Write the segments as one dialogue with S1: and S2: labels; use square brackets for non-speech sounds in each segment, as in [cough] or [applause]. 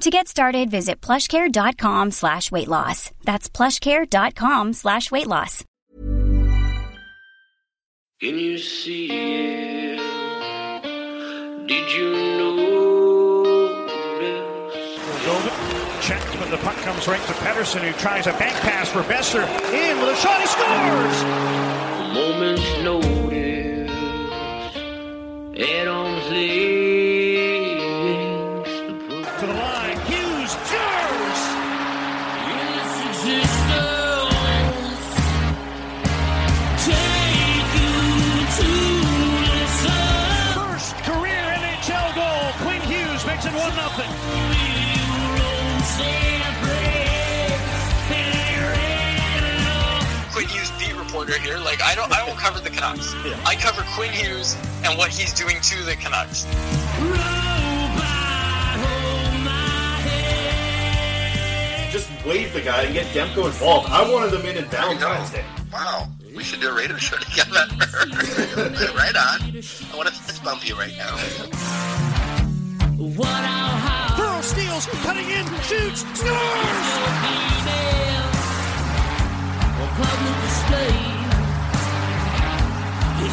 S1: To get started, visit plushcare.com slash weight loss. That's plushcare.com slash weight loss.
S2: Can you see it? Did you know this?
S3: Golden but the puck comes right to Pettersson, who tries a bank pass for Boeser. In with a shot, he scores!
S2: A moment's notice. Head on
S4: here. Like I don't, I won't cover the Canucks. I cover Quinn Hughes and what he's doing to the Canucks.
S5: Just wave the guy and get Demko involved. I wanted them in in Valentine's Day.
S4: Wow, we should do a radio show together. [laughs] right on. I want to fist bump you right now.
S3: Pearl steals, cutting in, shoots, scores!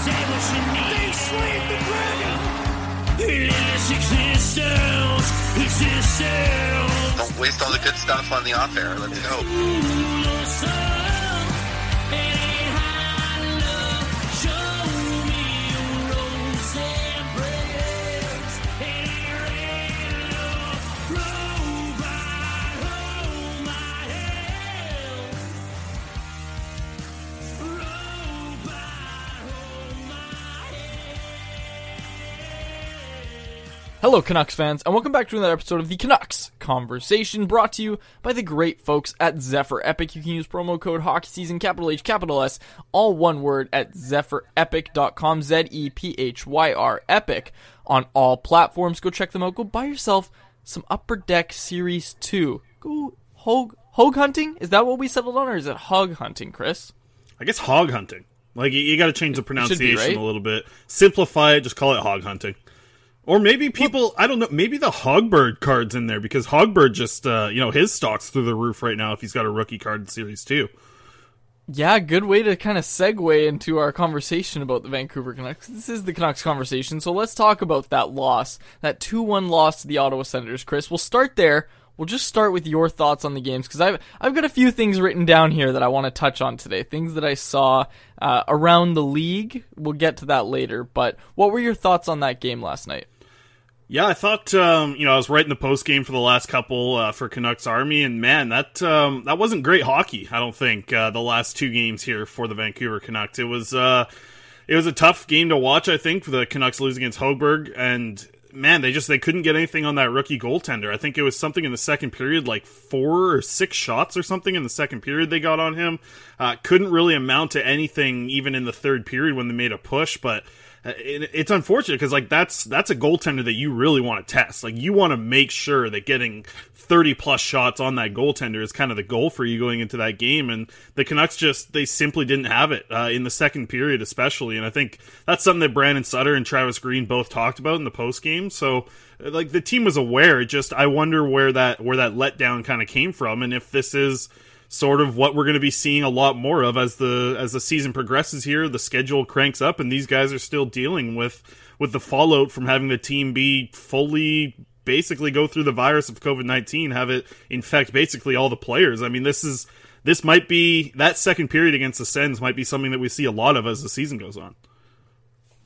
S3: They slayed the dragon!
S4: Don't waste all the good stuff on the off air. Let's go.
S6: Hello, Canucks fans, and welcome back to another episode of the Canucks Conversation, brought to you by the great folks at Zephyr Epic. You can use promo code Hockey Season, capital H, capital S, all one word at zephyrepic.com, Z E P H Y R Epic, on all platforms. Go check them out. Go buy yourself some Upper Deck Series 2. Go hog, hog hunting? Is that what we settled on, or is it hog hunting, Chris?
S5: I guess hog hunting. Like you, you got to change the
S6: should be,
S5: pronunciation
S6: right?
S5: a little bit. Simplify it. Just call it hog hunting. Or maybe people, I don't know, maybe the Hogberg card's in there because Hogberg just, uh, you know, his stock's through the roof right now if he's got a rookie card in Series 2.
S6: Yeah, good way to kind of segue into our conversation about the Vancouver Canucks. This is the Canucks conversation, so let's talk about that loss, that 2 1 loss to the Ottawa Senators, Chris. We'll start there. We'll just start with your thoughts on the games because I've I've got a few things written down here that I want to touch on today. Things that I saw uh, around the league. We'll get to that later. But what were your thoughts on that game last night?
S5: Yeah, I thought um, you know I was writing the post game for the last couple uh, for Canucks Army, and man, that um, that wasn't great hockey. I don't think uh, the last two games here for the Vancouver Canucks. It was uh, it was a tough game to watch. I think for the Canucks lose against Hogberg, and man, they just they couldn't get anything on that rookie goaltender. I think it was something in the second period, like four or six shots or something in the second period they got on him. Uh, couldn't really amount to anything even in the third period when they made a push, but. Uh, it- It's unfortunate because like that's that's a goaltender that you really want to test. Like you want to make sure that getting thirty plus shots on that goaltender is kind of the goal for you going into that game. And the Canucks just they simply didn't have it uh, in the second period, especially. And I think that's something that Brandon Sutter and Travis Green both talked about in the post game. So uh, like the team was aware. Just I wonder where that where that letdown kind of came from, and if this is sort of what we're going to be seeing a lot more of as the as the season progresses here the schedule cranks up and these guys are still dealing with with the fallout from having the team be fully basically go through the virus of COVID-19 have it infect basically all the players. I mean this is this might be that second period against the Sens might be something that we see a lot of as the season goes on.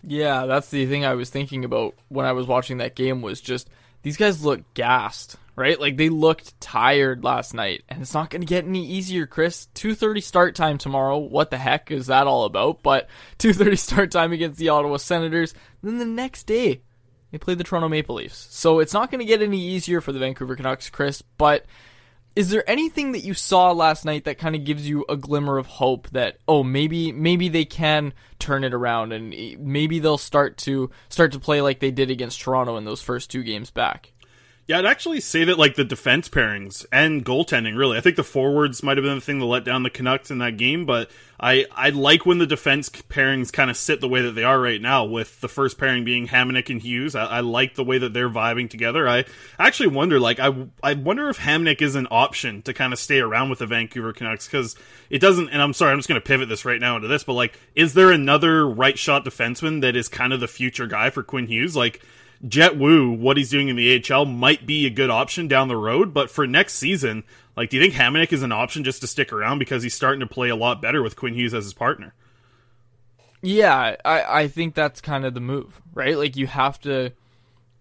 S6: Yeah, that's the thing I was thinking about when I was watching that game was just these guys look gassed, right? Like they looked tired last night, and it's not going to get any easier, Chris. 2:30 start time tomorrow. What the heck is that all about? But 2:30 [laughs] start time against the Ottawa Senators. Then the next day, they play the Toronto Maple Leafs. So it's not going to get any easier for the Vancouver Canucks, Chris, but is there anything that you saw last night that kind of gives you a glimmer of hope that oh maybe maybe they can turn it around and maybe they'll start to start to play like they did against Toronto in those first two games back?
S5: Yeah, I'd actually say that like the defense pairings and goaltending, really. I think the forwards might have been the thing that let down the Canucks in that game, but I I like when the defense pairings kind of sit the way that they are right now, with the first pairing being Hamonic and Hughes. I, I like the way that they're vibing together. I actually wonder, like, I I wonder if Hamonic is an option to kind of stay around with the Vancouver Canucks because it doesn't. And I'm sorry, I'm just going to pivot this right now into this, but like, is there another right shot defenseman that is kind of the future guy for Quinn Hughes? Like. Jett Woo, what he's doing in the AHL might be a good option down the road, but for next season, like, do you think Hamonic is an option just to stick around because he's starting to play a lot better with Quinn Hughes as his partner?
S6: Yeah, I I think that's kind of the move, right? Like you have to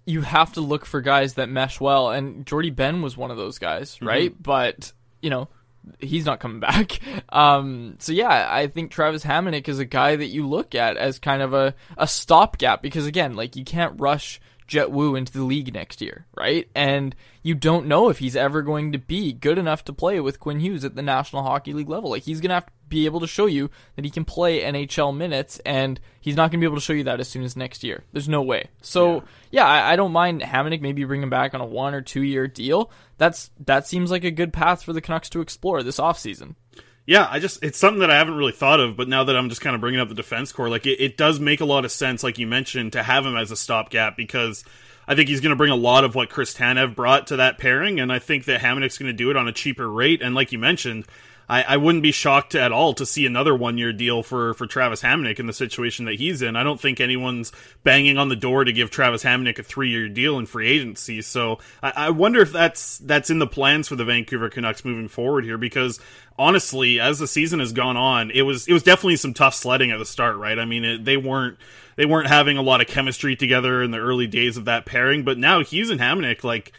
S6: you have to look for guys that mesh well and Jordie Benn was one of those guys, right? But, you know, he's not coming [laughs] back. Um, so yeah, I think Travis Hamonic is a guy that you look at as kind of a, a stopgap because again, like you can't rush Jett Woo into the league next year, right? And you don't know if he's ever going to be good enough to play with Quinn Hughes at the National Hockey League level. Like he's going to have to be able to show you that he can play NHL minutes, and he's not going to be able to show you that as soon as next year. There's no way. So yeah, I, I don't mind Hamonic maybe bring him back on a one or two year deal. That's that seems like a good path for the Canucks to explore this offseason.
S5: Yeah, I just it's something that I haven't really thought of, but now that I'm just kind of bringing up the defense core, like it, it does make a lot of sense, like you mentioned, to have him as a stopgap because I think he's going to bring a lot of what Chris Tanev brought to that pairing, and I think that Hamonic's going to do it on a cheaper rate. And like you mentioned, I, I wouldn't be shocked at all to see another one year deal for for Travis Hamonic in the situation that he's in. I don't think anyone's banging on the door to give Travis Hamonic a three year deal in free agency. So I, I wonder if that's that's in the plans for the Vancouver Canucks moving forward here because honestly, as the season has gone on, it was it was definitely some tough sledding at the start, right? I mean, it, they weren't they weren't having a lot of chemistry together in the early days of that pairing, but now Hughes and Hamonic, like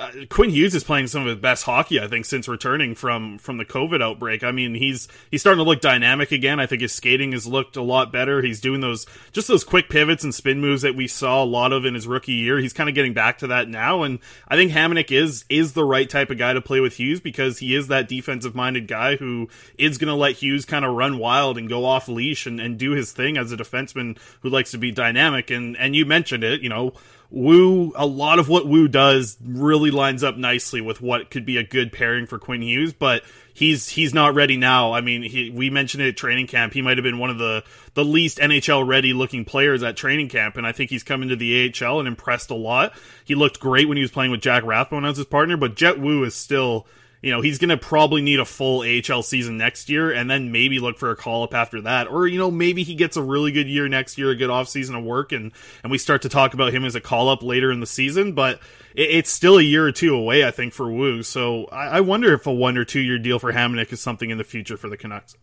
S5: uh, Quinn Hughes is playing some of his best hockey, I think, since returning from from the COVID outbreak. I mean, he's he's starting to look dynamic again. I think his skating has looked a lot better. He's doing those just those quick pivots and spin moves that we saw a lot of in his rookie year. He's kind of getting back to that now, and I think Hamonic is is the right type of guy to play with Hughes because he is that defensive minded guy who is going to let Hughes kind of run wild and go off leash and, and do his thing as a defenseman who likes to be dynamic. And and you mentioned it, you know. Woo, a lot of what Woo does really lines up nicely with what could be a good pairing for Quinn Hughes, but he's he's not ready now. I mean, he, we mentioned it at training camp. He might have been one of the the least NHL ready looking players at training camp, and I think he's come into the AHL and impressed a lot. He looked great when he was playing with Jack Rathbone as his partner, but Jett Woo is still you know, he's going to probably need a full AHL season next year and then maybe look for a call up after that. Or, you know, maybe he gets a really good year next year, a good off season of work and, and we start to talk about him as a call up later in the season. But it, it's still a year or two away, I think, for Woo. So I, I wonder if a one or two year deal for Hamonic is something in the future for the Canucks.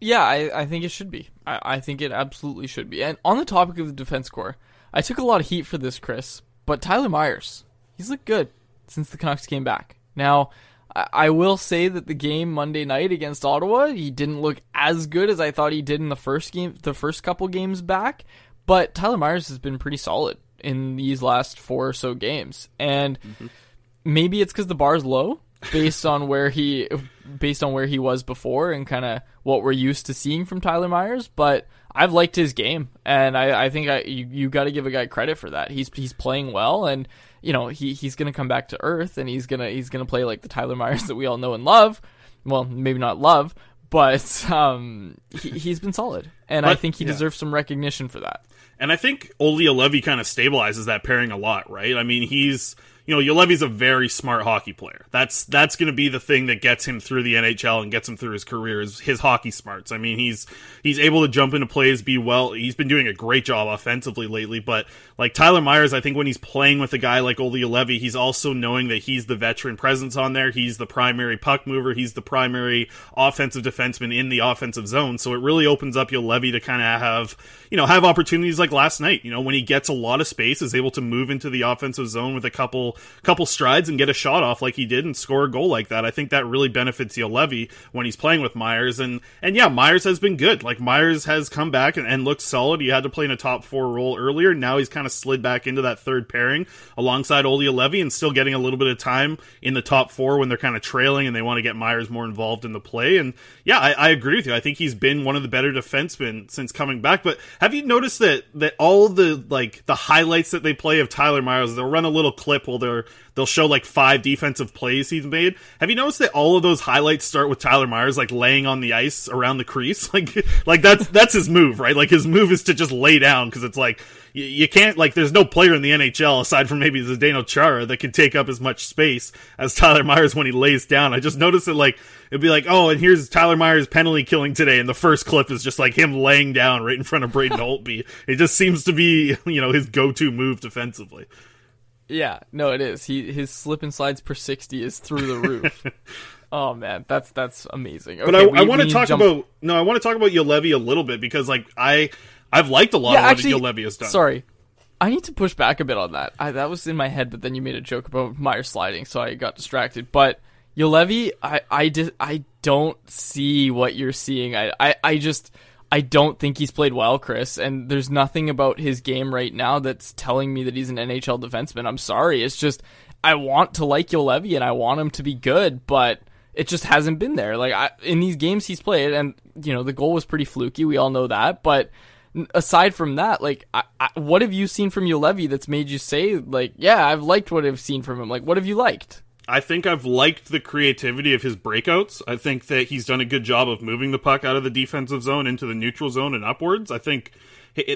S6: Yeah, I, I think it should be. I, I think it absolutely should be. And on the topic of the defense core, I took a lot of heat for this, Chris, but Tyler Myers, he's looked good since the Canucks came back. Now, I, will say that the game Monday night against Ottawa, he didn't look as good as I thought he did in the first game, the first couple games back. But Tyler Myers has been pretty solid in these last four or so games, and mm-hmm. maybe it's because the bar's low based on where he based on where he was before and kind of what we're used to seeing from Tyler Myers. But I've liked his game, and I, I think I you, you got to give a guy credit for that. He's he's playing well, and you know he he's gonna come back to earth, and he's gonna he's gonna play like the Tyler Myers [laughs] that we all know and love. Well, maybe not love, but um, he, he's been solid, and I think he
S5: yeah.
S6: deserves some recognition for that.
S5: And I think Olli Juolevi kind of stabilizes that pairing a lot, right? I mean, he's you know, Juolevi's a very smart hockey player. That's that's going to be the thing that gets him through the NHL and gets him through his career is his hockey smarts. I mean, he's he's able to jump into plays, be well. He's been doing a great job offensively lately, but like Tyler Myers, I think when he's playing with a guy like Olli Juolevi, he's also knowing that he's the veteran presence on there. He's the primary puck mover. He's the primary offensive defenseman in the offensive zone. So it really opens up Levy to kind of have you know have opportunities like last night. You know when he gets a lot of space, is able to move into the offensive zone with a couple couple strides and get a shot off like he did and score a goal like that. I think that really benefits Levy when he's playing with Myers. And and yeah, Myers has been good. Like Myers has come back and, and looked solid. He had to play in a top four role earlier. Now he's kind of slid back into that third pairing alongside Olli Juolevi and still getting a little bit of time in the top four when they're kind of trailing and they want to get Myers more involved in the play. And yeah, I, I agree with you. I think he's been one of the better defensemen since coming back. But have you noticed that that all the like the highlights that they play of Tyler Myers, they'll run a little clip while they're they'll show like five defensive plays he's made. Have you noticed that all of those highlights start with Tyler Myers like laying on the ice around the crease? [laughs] Like like that's that's his move, right? Like his move is to just lay down because it's like you, you can't like there's no player in the NHL aside from maybe Zdeno Chara that can take up as much space as Tyler Myers when he lays down. I just noticed that like it'd be like, oh, and here's Tyler Myers penalty killing today, and the first clip is just like him laying down right in front of Braden Holtby. It just seems to be you know his go-to move defensively.
S6: Yeah, no, it is. He his slip and slides per sixty is through the roof. [laughs] oh man, that's that's amazing.
S5: But I,
S6: we-
S5: I want to talk
S6: jump-
S5: about no, I want to talk about Juolevi a little bit because like I I've liked a lot
S6: Yeah,
S5: of what
S6: actually,
S5: Juolevi has done.
S6: Sorry, I need to push back a bit on that. I, that was in my head, but then you made a joke about Myers sliding, so I got distracted. But Juolevi, I I did I don't see what you're seeing. I, I I just I don't think he's played well, Chris. And there's nothing about his game right now that's telling me that he's an NHL defenseman. I'm sorry. It's just I want to like Juolevi and I want him to be good, but it just hasn't been there. Like I, in these games he's played, and you know the goal was pretty fluky. We all know that, but aside from that, like, I, I, what have you seen from Juolevi that's made you say, like, yeah, I've liked what I've seen from him? Like, what have you liked?
S5: I think I've liked the creativity of his breakouts. I think that he's done a good job of moving the puck out of the defensive zone into the neutral zone and upwards. I think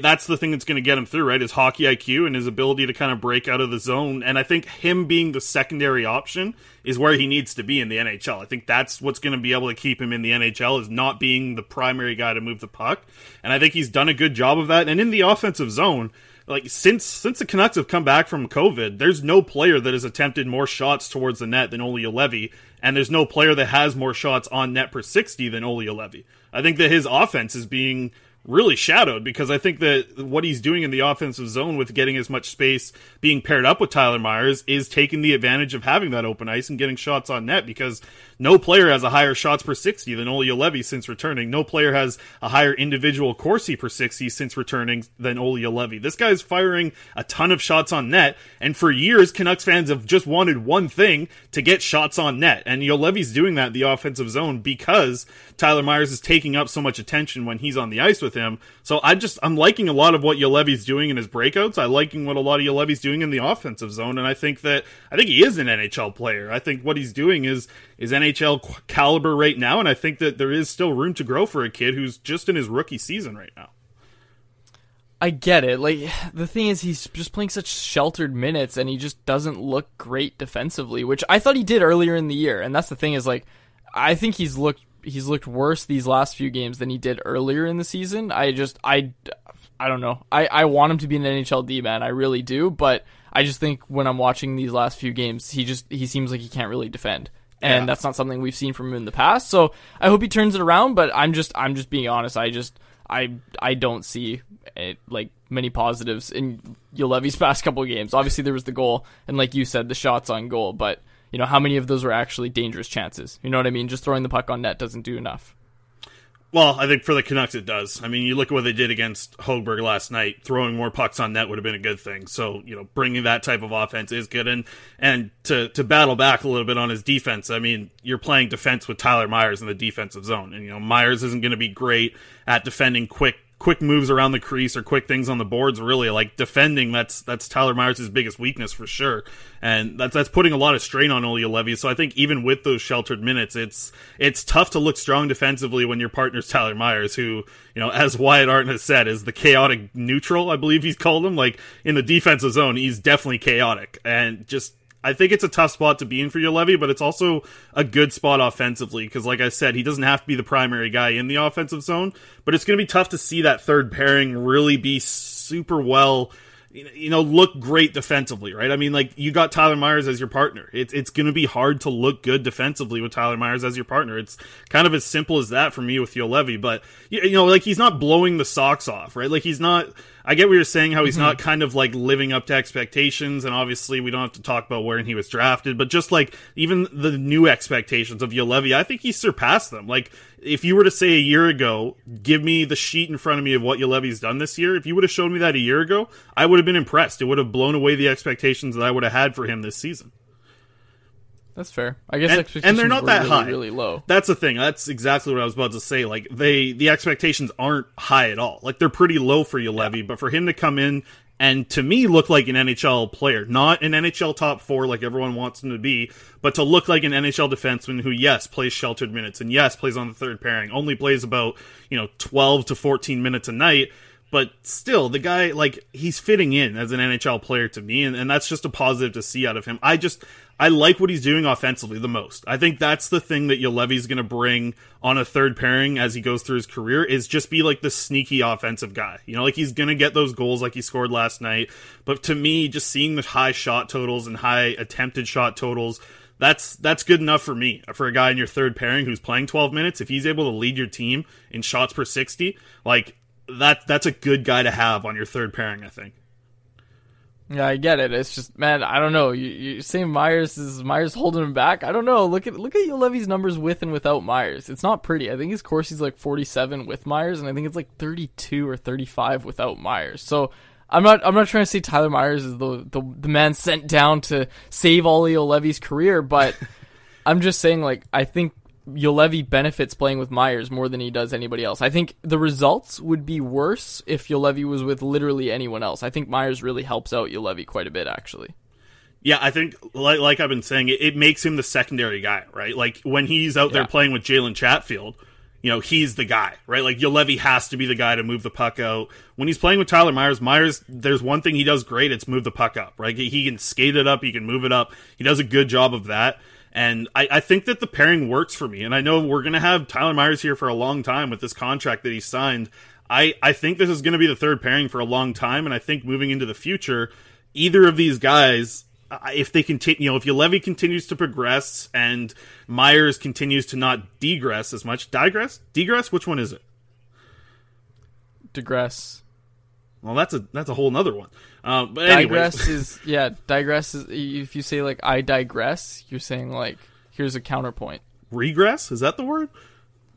S5: that's the thing that's going to get him through, right? His hockey IQ and his ability to kind of break out of the zone. And I think him being the secondary option is where he needs to be in the NHL. I think that's what's going to be able to keep him in the NHL is not being the primary guy to move the puck. And I think he's done a good job of that. And in the offensive zone, like since since the Canucks have come back from COVID, there's no player that has attempted more shots towards the net than Olli Juolevi, and there's no player that has more shots on net per 60 than Olli Juolevi. I think that his offense is being really shadowed because I think that what he's doing in the offensive zone with getting as much space being paired up with Tyler Myers is taking the advantage of having that open ice and getting shots on net because no player has a higher shots per 60 than Olli Juolevi since returning. No player has a higher individual Corsi per 60 since returning than Olli Juolevi. This guy's firing a ton of shots on net, and for years, Canucks fans have just wanted one thing to get shots on net. And Levy's doing that in the offensive zone because Tyler Myers is taking up so much attention when he's on the ice with him. So I just I'm liking a lot of what Levy's doing in his breakouts. I'm liking what a lot of Levy's doing in the offensive zone, and I think that I think he is an NHL player. I think what he's doing is is NHL caliber right now, and I think that there is still room to grow for a kid who's just in his rookie season right now.
S6: I get it. Like the thing is, he's just playing such sheltered minutes, and he just doesn't look great defensively, which I thought he did earlier in the year. And that's the thing is, like, I think he's looked he's looked worse these last few games than he did earlier in the season. I just I I don't know. I I want him to be an NHL D man. I really do, but I just think when I'm watching these last few games, he just he seems like he can't really defend. And
S5: Yeah.
S6: that's not something we've seen from him in the past. So I hope he turns it around. But I'm just I'm just being honest. I just I I don't see it, like many positives in Juolevi's [laughs] past couple of games. Obviously there was the goal, and like you said, the shots on goal. But you know, how many of those were actually dangerous chances? You know what I mean? Just throwing the puck on net doesn't do enough.
S5: Well, I think for the Canucks it does. I mean, you look at what they did against Hogberg last night. Throwing more pucks on net would have been a good thing. So, you know, bringing that type of offense is good. And and to to battle back a little bit on his defense. I mean, you're playing defense with Tyler Myers in the defensive zone, and you know Myers isn't going to be great at defending quick quick moves around the crease or quick things on the boards really like defending that's that's Tyler Myers' biggest weakness for sure. And that's that's putting a lot of strain on Olli Juolevi. So I think even with those sheltered minutes it's it's tough to look strong defensively when your partner's Tyler Myers who you know as Wyatt Arndt has said is the chaotic neutral I believe he's called him. Like in the defensive zone he's definitely chaotic. And just I think it's a tough spot to be in for Juolevi, but it's also a good spot offensively because, like I said, he doesn't have to be the primary guy in the offensive zone. But it's going to be tough to see that third pairing really be super well you know, look great defensively, right? I mean, like you got Tyler Myers as your partner. It's it's going to be hard to look good defensively with Tyler Myers as your partner. It's kind of as simple as that for me with Levy. But you know, like he's not blowing the socks off, right? Like he's not. I get what you're saying, how he's mm-hmm. not kind of like living up to expectations, and obviously we don't have to talk about where he was drafted, but just like even the new expectations of Levy, I think he surpassed them. Like if you were to say a year ago, give me the sheet in front of me of what Juolevi's done this year, if you would have shown me that a year ago, I would have been impressed. It would have blown away the expectations that I would have had for him this season.
S6: That's fair. I guess
S5: and, and they're not that
S6: really,
S5: high,
S6: really low.
S5: That's the thing. That's exactly what I was about to say. Like they, the expectations aren't high at all. Like they're pretty low for Juolevi, yeah. but for him to come in and to me look like an NHL player, not an NHL top four like everyone wants him to be, but to look like an NHL defenseman who, yes, plays sheltered minutes and yes, plays on the third pairing, only plays about, you know, 12 to 14 minutes a night. But still, the guy, like, he's fitting in as an NHL player to me, and, and that's just a positive to see out of him. I just, I like what he's doing offensively the most. I think that's the thing that Juolevi's going to bring on a third pairing as he goes through his career is just be like the sneaky offensive guy. You know, like he's going to get those goals like he scored last night. But to me, just seeing the high shot totals and high attempted shot totals, that's that's good enough for me. For a guy in your third pairing who's playing 12 minutes, if he's able to lead your team in shots per 60, like that that's a good guy to have on your third pairing, I think.
S6: Yeah, I get it. It's just, man, I don't know. You you saying Myers is Myers holding him back? I don't know. Look at look at Juolevi's numbers with and without Myers. It's not pretty. I think his course Corsi's like 47 with Myers, and I think it's like 32 or 35 without Myers. So I'm not I'm not trying to say Tyler Myers is the the, the man sent down to save Olli Juolevi's career, but [laughs] I'm just saying like I think Juolevi benefits playing with Myers more than he does anybody else. I think the results would be worse if Juolevi was with literally anyone else. I think Myers really helps out Juolevi quite a bit, actually.
S5: Yeah, I think like, like I've been saying, it, it, makes him the secondary guy, right? Like when he's out yeah. there playing with Jalen Chatfield, you know, he's the guy, right? Like Juolevi has to be the guy to move the puck out. When he's playing with Tyler Myers, Myers, there's one thing he does great, it's move the puck up, right? He can skate it up, he can move it up. He does a good job of that. And I, I, think that the pairing works for me. And I know we're going to have Tyler Myers here for a long time with this contract that he signed. I, I think this is going to be the third pairing for a long time. And I think moving into the future, either of these guys, if they continue, you know, if Levy continues to progress and Myers continues to not degress as much, digress, degress, which one is it?
S6: Digress.
S5: Well, that's a that's a whole nother one. Uh, but
S6: digress is yeah, digress is if you say like I digress, you're saying like here's a counterpoint.
S5: Regress is that the word?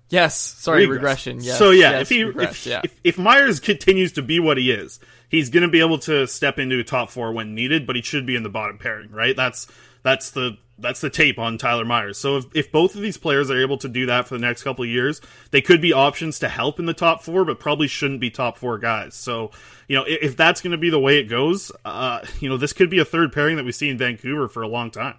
S6: Yes, sorry, regress. regression. Yes.
S5: So yeah,
S6: yes,
S5: if he regress, if, yeah. if, if Myers continues to be what he is, he's going to be able to step into a top four when needed, but he should be in the bottom pairing, right? That's that's the that's the tape on Tyler Myers. So if, if both of these players are able to do that for the next couple of years, they could be options to help in the top four, but probably shouldn't be top four guys. So you know, if, if that's going to be the way it goes, uh, you know, this could be a third pairing that we see in Vancouver for a long time.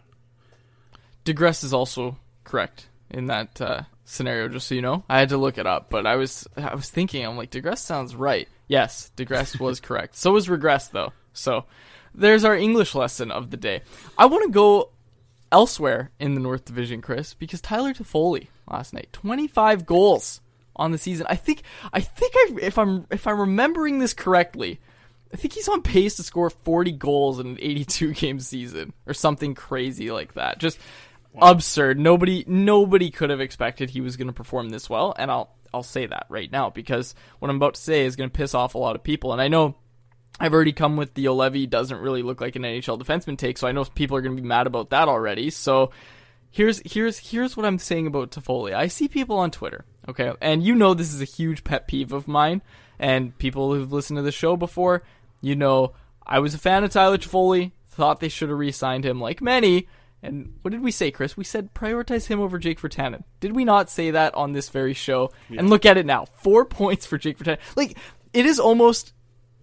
S6: Digress is also correct in that uh, scenario. Just so you know, I had to look it up, but I was I was thinking, I'm like, Digress sounds right. Yes, Digress was [laughs] correct. So was Regress though. So there's our English lesson of the day. I want to go elsewhere in the North Division, Chris, because Tyler Toffoli last night, 25 goals on the season. I think I think I, if I'm if I'm remembering this correctly, I think he's on pace to score 40 goals in an 82 game season or something crazy like that. Just wow. absurd. Nobody nobody could have expected he was going to perform this well, and I'll I'll say that right now because what I'm about to say is going to piss off a lot of people, and I know I've already come with the Juolevi doesn't really look like an NHL defenseman take, so I know people are going to be mad about that already. So here's here's here's what I'm saying about Toffoli. I see people on Twitter, okay, and you know this is a huge pet peeve of mine, and people who've listened to the show before, you know I was a fan of Tyler Toffoli, thought they should have re-signed him, like many. And what did we say, Chris? We said prioritize him over Jake Virtanen. Did we not say that on this very show? And look at it now, four [laughs] points for Jake Virtanen. Like it is almost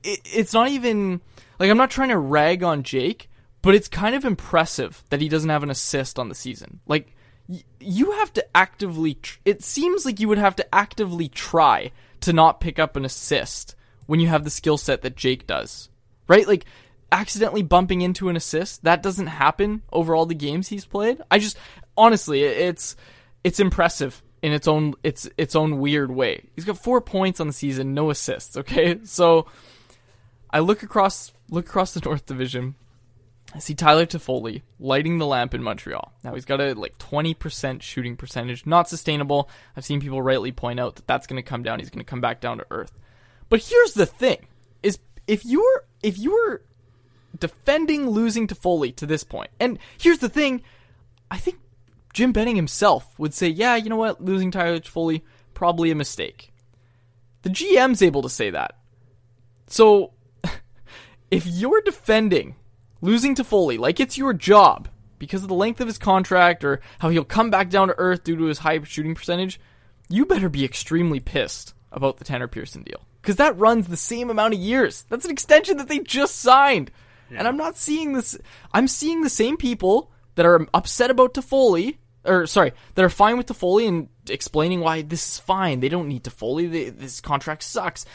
S6: it, it's not even like I'm not trying to rag on Jake, but it's kind of impressive that he doesn't have an assist on the season. Like y- you have to actively tr- it seems like you would have to actively try to not pick up an assist when you have the skill set that Jake does. Right? Like accidentally bumping into an assist, that doesn't happen over all the games he's played. I just honestly, it- it's it's impressive in its own its its own weird way. He's got 4 points on the season, no assists, okay? [laughs] So I look across look across the North Division. I see Tyler Toffoli lighting the lamp in Montreal. Now he's got a like 20% shooting percentage, not sustainable. I've seen people rightly point out that that's going to come down. He's going to come back down to earth. But here's the thing: is if you're if you're defending losing Toffoli to this point, and here's the thing, I think Jim Benning himself would say, yeah, you know what, losing Tyler Toffoli probably a mistake. The GM's able to say that. So if you're defending losing Toffoli like it's your job because of the length of his contract or how he'll come back down to earth due to his high shooting percentage, you better be extremely pissed about the Tanner Pearson deal. Because that runs the same amount of years. That's an extension that they just signed. And I'm not seeing this. I'm seeing the same people that are upset about Toffoli, or sorry, that are fine with Toffoli and explaining why this is fine. They don't need Toffoli. They, this contract sucks.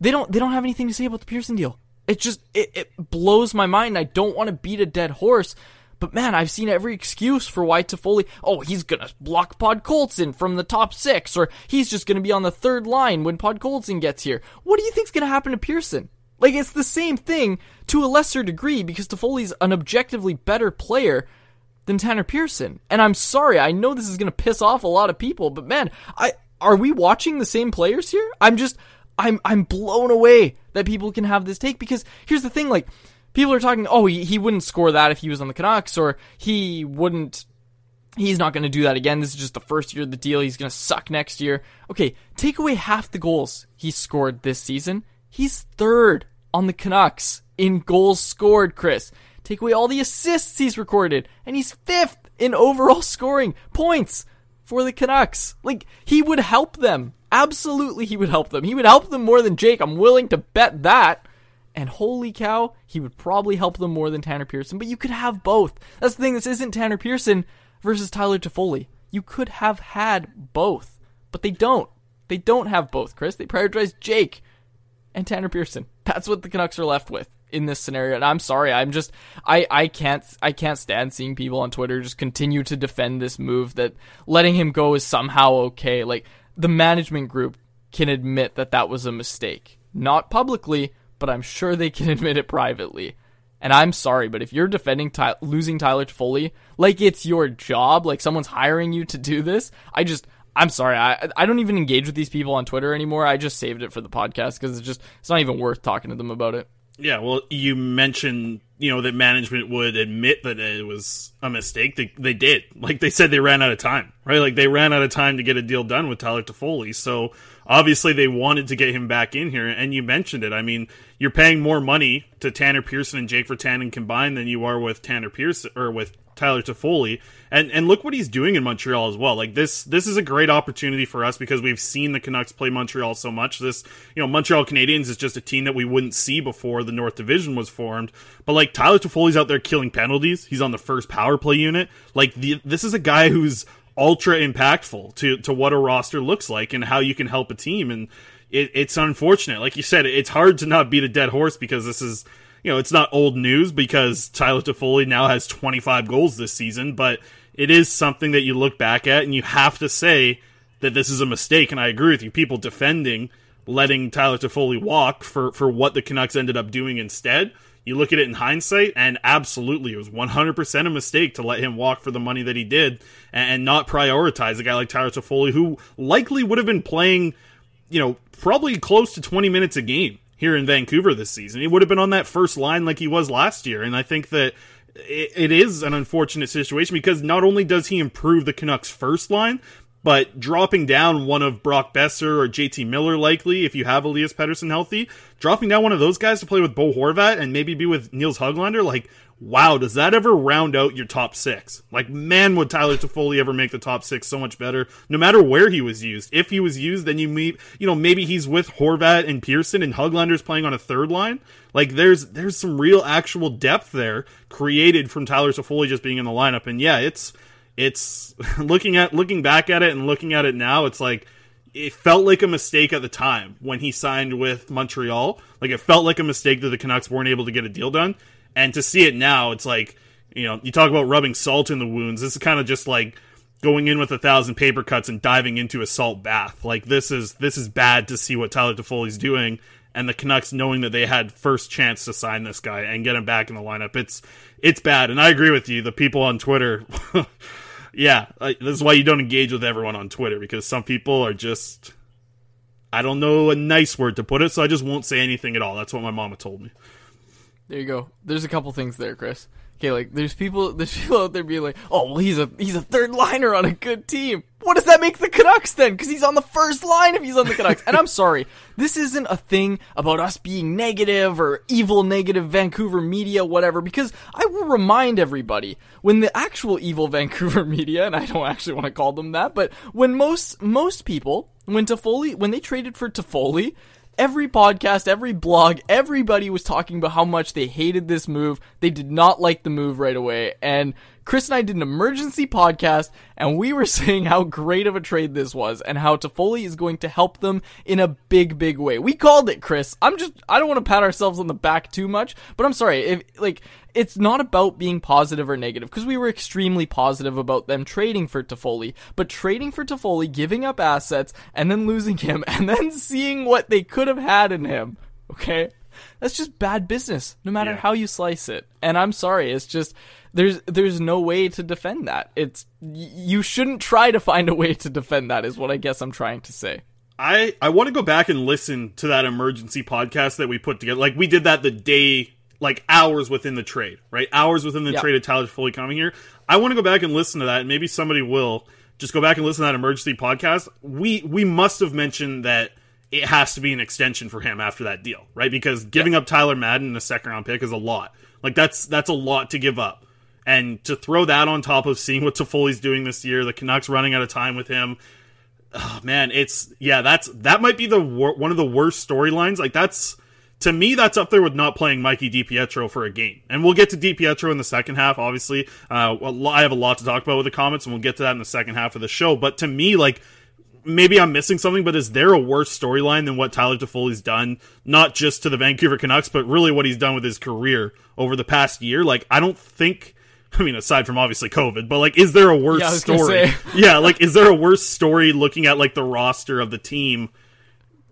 S6: They don't. They don't have anything to say about the Pearson deal. It just it, it blows my mind. I don't want to beat a dead horse, but man, I've seen every excuse for why Toffoli. Oh, he's gonna block Podkolzin from the top six, or he's just gonna be on the third line when Podkolzin gets here. What do you think's gonna happen to Pearson? Like it's the same thing to a lesser degree because Toffoli's an objectively better player than Tanner Pearson. And I'm sorry, I know this is gonna piss off a lot of people, but man, I are we watching the same players here? I'm just I'm I'm blown away that people can have this take because here's the thing, like people are talking, oh, he, he wouldn't score that if he was on the Canucks, or he wouldn't he's not going to do that again. This is just the first year of the deal. He's going to suck next year. Okay, take away half the goals he scored this season. He's third on the Canucks in goals scored, Chris. Take away all the assists he's recorded, and he's fifth in overall scoring points for the Canucks. Like, he would help them. Absolutely, he would help them. He would help them more than Jake. I'm willing to bet that. And holy cow, he would probably help them more than Tanner Pearson. But you could have both. That's the thing. This isn't Tanner Pearson versus Tyler Toffoli. You could have had both, but they don't. They don't have both, Chris. They prioritize Jake and Tanner Pearson. That's what the Canucks are left with in this scenario. And I'm sorry, I'm just I I can't I can't stand seeing people on Twitter just continue to defend this move that letting him go is somehow okay. Like the management group can admit that that was a mistake. Not publicly, but I'm sure they can [laughs] admit it privately. And I'm sorry, but if you're defending Ty- losing Tyler Toffoli like it's your job, like someone's hiring you to do this, I just I'm sorry. I I don't even engage with these people on Twitter anymore. I just saved it for the podcast because it's just it's not even worth talking to them about it.
S5: Yeah, well, you mentioned you know that management would admit that it was a mistake. They they did. Like they said, they ran out of time, right? Like they ran out of time to get a deal done with Tyler Toffoli. So obviously they wanted to get him back in here. And you mentioned it. I mean, you're paying more money to Tanner Pearson and Jake Virtanen combined than you are with Tanner Pearson or with Tyler Toffoli. And and look what he's doing in Montreal as well. Like this this is a great opportunity for us because we've seen the Canucks play Montreal so much. This you know Montreal Canadiens is just a team that we wouldn't see before the North Division was formed. But like Tyler Toffoli's out there killing penalties. He's on the first power play unit. Like the, this is a guy who's ultra impactful to to what a roster looks like and how you can help a team. And it, it's unfortunate, like you said, it's hard to not beat a dead horse because this is you know, it's not old news because Tyler Toffoli now has 25 goals this season, but it is something that you look back at and you have to say that this is a mistake. And I agree with you. People defending letting Tyler Toffoli walk for, for what the Canucks ended up doing instead. You look at it in hindsight, and absolutely, it was 100% a mistake to let him walk for the money that he did and not prioritize a guy like Tyler Toffoli, who likely would have been playing, you know, probably close to 20 minutes a game here in Vancouver this season. He would have been on that first line like he was last year, and I think that it, it is an unfortunate situation because not only does he improve the Canucks' first line, but dropping down one of Brock Boeser or JT Miller, likely if you have Elias Pettersson healthy, dropping down one of those guys to play with Bo Horvat and maybe be with Nils Hoglander, like wow, does that ever round out your top six? Like, man, would Tyler Toffoli ever make the top six so much better? No matter where he was used. If he was used, then you meet, you know, maybe he's with Horvat and Pearson and Hoglander's playing on a third line. Like, there's there's some real actual depth there created from Tyler Toffoli just being in the lineup. And yeah, it's it's [laughs] looking at looking back at it and looking at it now, it's like it felt like a mistake at the time when he signed with Montreal. Like it felt like a mistake that the Canucks weren't able to get a deal done. And to see it now, it's like, you know, you talk about rubbing salt in the wounds. This is kind of just like going in with a thousand paper cuts and diving into a salt bath. Like this is this is bad to see what Tyler Toffoli's doing and the Canucks knowing that they had first chance to sign this guy and get him back in the lineup. It's it's bad. And I agree with you. The people on Twitter [laughs] yeah, this is why you don't engage with everyone on Twitter because some people are just I don't know a nice word to put it, so I just won't say anything at all. That's what my mama told me.
S6: There you go. There's a couple things there, Chris. Okay, like there's people [laughs] there's people out there being like, "Oh, well, he's a he's a third liner on a good team." What does that make the Canucks then? Because he's on the first line if he's on the Canucks. and I'm sorry, this isn't a thing about us being negative or evil, negative Vancouver media, whatever. Because I will remind everybody when the actual evil [laughs] Vancouver media, and I don't actually want to call them that, but when most most people when Toffoli when they traded for Toffoli, every podcast, every blog, everybody was talking about how much they hated this move. They did not like the move right away. And Chris and I did an emergency podcast and we were [laughs] saying how great of a trade this was and how Toffoli is going to help them in a big, big way. We called it, Chris. I'm just, I don't want to pat ourselves on the back too much, but I'm sorry. If, like, it's not about being positive or negative because we were extremely positive about them trading for Toffoli, but trading for Toffoli, giving up assets and then losing him [laughs] and then seeing what they could have had in him. Okay. That's just bad business, no matter
S5: Yeah.
S6: how you slice it. And I'm sorry, it's just there's there's no way to defend that. It's you shouldn't try to find a way to defend that. Is what I guess I'm trying to say.
S5: I I want to go back and listen to that emergency podcast that we put together. Like we did that the day, like hours within the trade, right? Hours within the
S6: Yeah.
S5: trade of Tyler Toffoli coming here. I want to go back and listen to that, and maybe somebody will just go back and listen to that emergency podcast. We we must have mentioned that it has to be an extension for him after that deal, right? Because giving up Tyler Madden in a second round pick is a lot. Like that's that's a lot to give up. And to throw that on top of seeing what Toffoli's doing this year, the Canucks running out of time with him, oh, man, it's yeah, that's that might be the wor- one of the worst storylines. Like that's to me, that's up there with not playing Mikey DiPietro for a game. And we'll get to DiPietro in the second half. Obviously, uh, I have a lot to talk about with the comments, and we'll get to that in the second half of the show. But to me, like maybe I'm missing something, but is there a worse storyline than what Tyler Toffoli's done? Not just to the Vancouver Canucks, but really what he's done with his career over the past year. Like I don't think. [laughs] I mean, aside from obviously COVID, but like, is there a worse
S6: Yeah, I was gonna
S5: story? [laughs] yeah, like, is there a worse story looking at like the roster of the team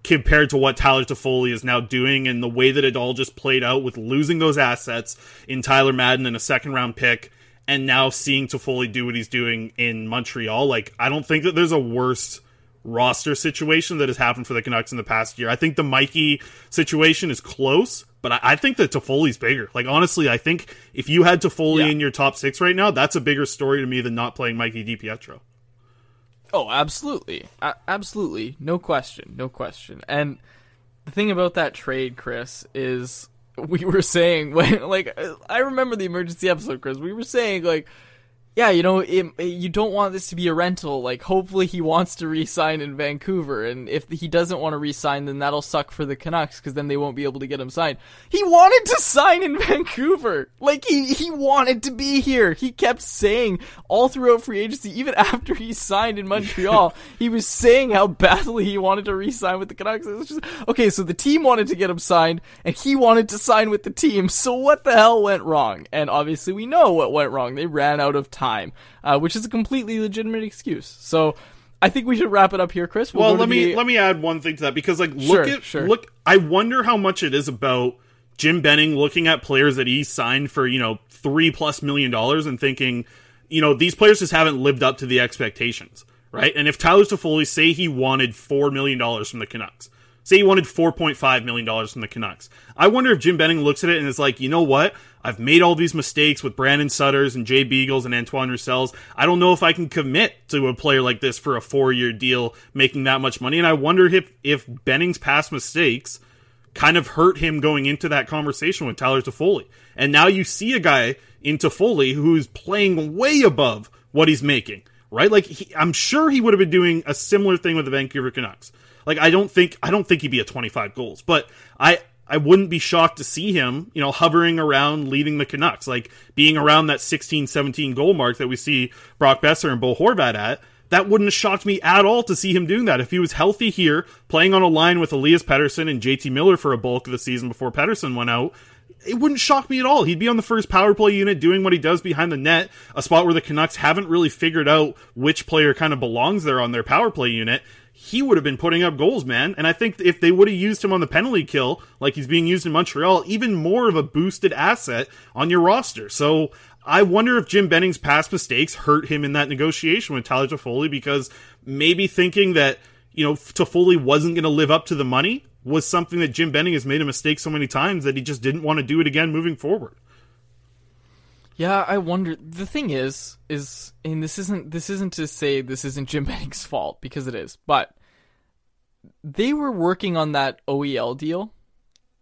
S5: compared to what Tyler Toffoli is now doing and the way that it all just played out with losing those assets in Tyler Madden and a second round pick and now seeing Toffoli do what he's doing in Montreal. Like, I don't think that there's a worse roster situation that has happened for the Canucks in the past year. I think the Mikey situation is close, but I, I think that Toffoli's bigger. Like, honestly, I think if you had Toffoli
S6: Yeah.
S5: in your top six right now, that's a bigger story to me than not playing Mikey DiPietro.
S6: Oh, absolutely. A- absolutely. No question. No question. And the thing about that trade, Chris, is we were saying [laughs] when like I remember the emergency episode, Chris. We were saying like yeah, you know, it, you don't want this to be a rental. Like, hopefully he wants to re-sign in Vancouver, and if he doesn't want to re-sign, then that'll suck for the Canucks because then they won't be able to get him signed. He wanted to sign in [laughs] Vancouver. Like he he wanted to be here. He kept saying all throughout free agency, even [laughs] after he signed in Montreal, [laughs] he was saying how badly he wanted to re-sign with the Canucks. It was just okay. So the team wanted to get him signed, and he wanted to sign with the team. So what the hell went wrong? And obviously we know what went wrong. They ran out of time, uh, which is a completely legitimate excuse. So. I think we should wrap it up here, Chris. We'll
S5: well, let me
S6: the-
S5: let me add one thing to that because like look
S6: Sure,
S5: at
S6: sure.
S5: look. I wonder how much it is about Jim Benning looking at players that he signed for you know three plus million dollars and thinking, you know, these players just haven't lived up to the expectations, right? And if Tyler Toffoli say he wanted four million dollars from the Canucks, Say he wanted $4.5 million from the Canucks. I wonder if Jim Benning looks at it and is like, you know what? I've made all these mistakes with Brandon Sutters and Jay Beagles and Antoine Roussel's. I don't know if I can commit to a player like this for a four year deal making that much money. And I wonder if, if Benning's past mistakes kind of hurt him going into that conversation with Tyler Toffoli. And now you see a guy in Toffoli who's playing way above what he's making, right? Like he, I'm sure he would have been doing a similar thing with the Vancouver Canucks. Like I don't think I don't think he'd be at 25 goals, but I I wouldn't be shocked to see him, you know, hovering around leading the Canucks, like being around that 16, 17 goal mark that we see Brock Boeser and Bo Horvat at. That wouldn't have shocked me at all to see him doing that. If he was healthy here, playing on a line with Elias Pettersson and JT Miller for a bulk of the season before Pettersson went out, it wouldn't shock me at all. He'd be on the first power play unit doing what he does behind the net, a spot where the Canucks haven't really figured out which player kind of belongs there on their power play unit he would have been putting up goals, man. And I think if they would have used him on the penalty kill, like he's being used in Montreal, even more of a boosted asset on your roster. So I wonder if Jim Benning's past mistakes hurt him in that negotiation with Tyler Toffoli because maybe thinking that, you know, Toffoli wasn't going to live up to the money was something that Jim Benning has made a mistake so many times that he just didn't want to do it again moving forward.
S6: Yeah, I wonder. The thing is, is and this isn't this isn't to say this isn't Jim [laughs] Benning's fault because it is, but they were working on that OEL deal,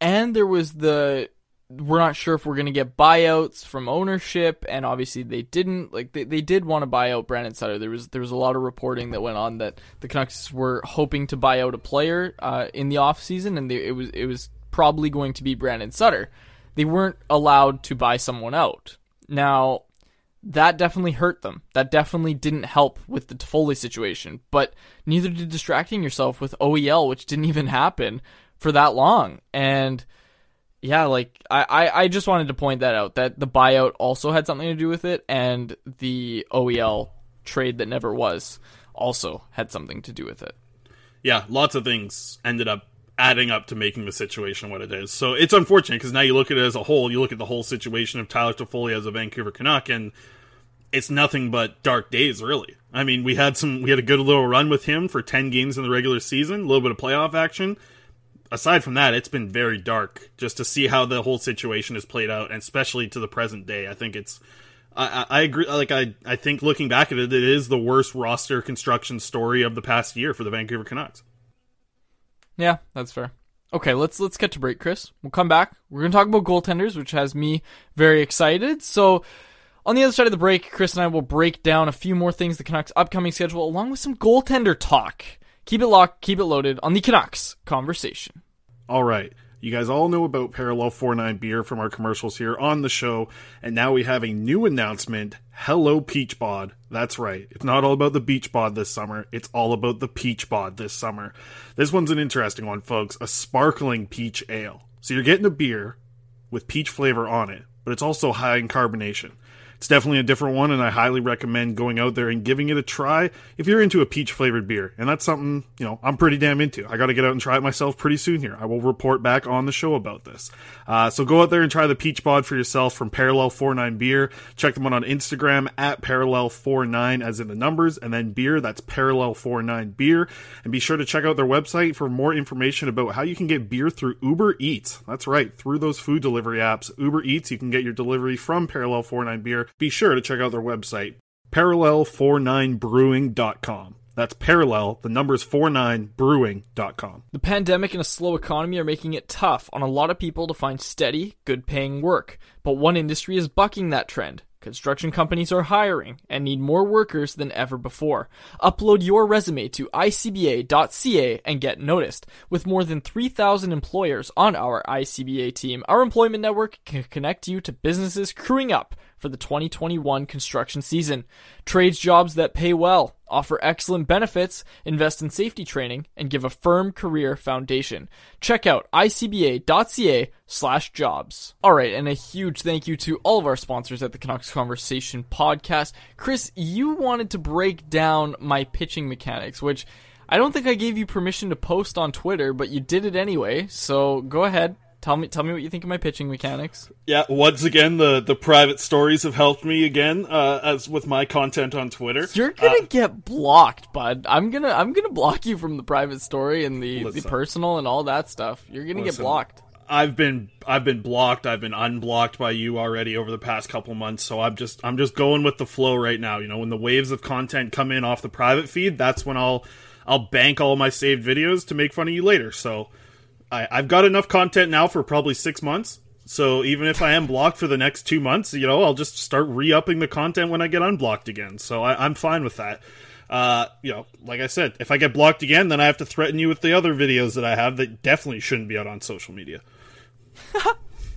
S6: and there was the we're not sure if we're going to get buyouts from ownership, and obviously they didn't. Like they, they did want to buy out Brandon Sutter. There was there was a lot of reporting that went on that the Canucks were hoping to buy out a player uh, in the off season, and they, it was it was probably going to be Brandon Sutter. They weren't allowed to buy someone out. Now, that definitely hurt them. That definitely didn't help with the Toffoli situation, but neither did distracting yourself with OEL, which didn't even happen for that long. And yeah, like I, I, I just wanted to point that out that the buyout also had something to do with it, and the OEL trade that never was also had something to do with it.
S5: Yeah, lots of things ended up adding up to making the situation what it is. So it's unfortunate because now you look at it as a whole. You look at the whole situation of Tyler Toffoli as a Vancouver Canuck, and it's nothing but dark days, really. I mean, we had some, we had a good little run with him for ten games in the regular season, a little bit of playoff action. Aside from that, it's been very dark just to see how the whole situation has played out, and especially to the present day. I think it's. I, I agree. Like I, I think looking back at it, it is the worst roster construction story of the past year for the Vancouver Canucks.
S6: Yeah, that's fair. Okay, let's let's get to break, Chris. We'll come back. We're gonna talk about goaltenders, which has me very excited. So on the other side of the break, Chris and I will break down a few more things the Canucks' upcoming schedule, along with some goaltender talk. Keep it locked, keep it loaded on the Canucks conversation.
S5: All right. You guys all know about Parallel 49 beer from our commercials here on the show, and now we have a new announcement. Hello Peach Bod. That's right. It's not all about the beach bod this summer. It's all about the peach bod this summer. This one's an interesting one, folks. A sparkling peach ale. So you're getting a beer with peach flavor on it, but it's also high in carbonation. It's definitely a different one, and I highly recommend going out there and giving it a try if you're into a peach flavored beer. And that's something, you know, I'm pretty damn into. I got to get out and try it myself pretty soon here. I will report back on the show about this. Uh, so go out there and try the peach bod for yourself from Parallel 49 Beer. Check them out on Instagram at Parallel 49 as in the numbers, and then beer, that's Parallel 49 Beer. And be sure to check out their website for more information about how you can get beer through Uber Eats. That's right, through those food delivery apps. Uber Eats, you can get your delivery from Parallel 49 Beer. Be sure to check out their website, parallel49brewing.com. That's parallel, the numbers 49brewing.com.
S6: The pandemic and a slow economy are making it tough on a lot of people to find steady, good paying work. But one industry is bucking that trend. Construction companies are hiring and need more workers than ever before. Upload your resume to icba.ca and get noticed. With more than 3,000 employers on our ICBA team, our employment network can connect you to businesses crewing up for the 2021 construction season. Trades jobs that pay well, offer excellent benefits, invest in safety training, and give a firm career foundation. Check out icba.ca slash jobs. Alright, and a huge thank you to all of our sponsors at the Canucks Conversation podcast. Chris, you wanted to break down my pitching mechanics, which I don't think I gave you permission to post on Twitter, but you did it anyway, so go ahead. Tell me tell me what you think of my pitching mechanics.
S5: Yeah, once again, the the private stories have helped me again, uh, as with my content on Twitter.
S6: You're gonna get blocked, bud. I'm gonna I'm gonna block you from the private story and the, the personal and all that stuff. You're gonna get blocked.
S5: I've been I've been blocked. I've been unblocked by you already over the past couple months. So I'm just I'm just going with the flow right now. You know, when the waves of content come in off the private feed, that's when I'll I'll bank all my saved videos to make fun of you later. So I, I've got enough content now for probably six months. So even if I am blocked for the next two months, you know, I'll just start re-upping the content when I get unblocked again. So I, I'm fine with that. Uh, you know, like I said, if I get blocked again, then I have to threaten you with the other videos that I have that definitely shouldn't be out on social media. [laughs]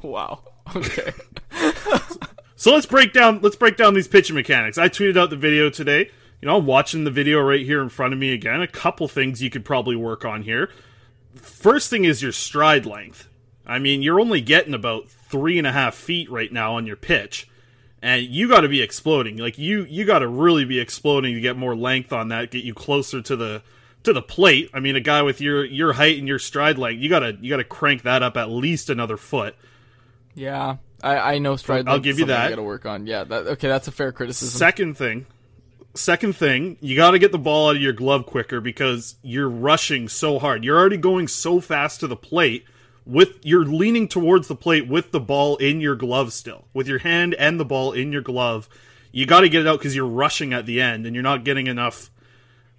S6: Wow. Okay. [laughs]
S5: So let's break down let's break down these pitching mechanics. I tweeted out the video today. You know, I'm watching the video right here in front of me again. A couple things you could probably work on here. First thing is your stride length. I mean, you're only getting about three and a half feet right now on your pitch, and you got to be exploding. Like you, you got to really be exploding to get more length on that, get you closer to the to the plate. I mean, a guy with your your height and your stride length, you gotta you gotta crank that up at least another foot.
S6: Yeah. I, I know stride.
S5: I'll
S6: length is
S5: give you that.
S6: gotta work on. Yeah. That, okay. That's a fair criticism.
S5: Second thing, second thing, you got to get the ball out of your glove quicker because you're rushing so hard. You're already going so fast to the plate with you're leaning towards the plate with the ball in your glove still. With your hand and the ball in your glove. You got to get it out cuz you're rushing at the end and you're not getting enough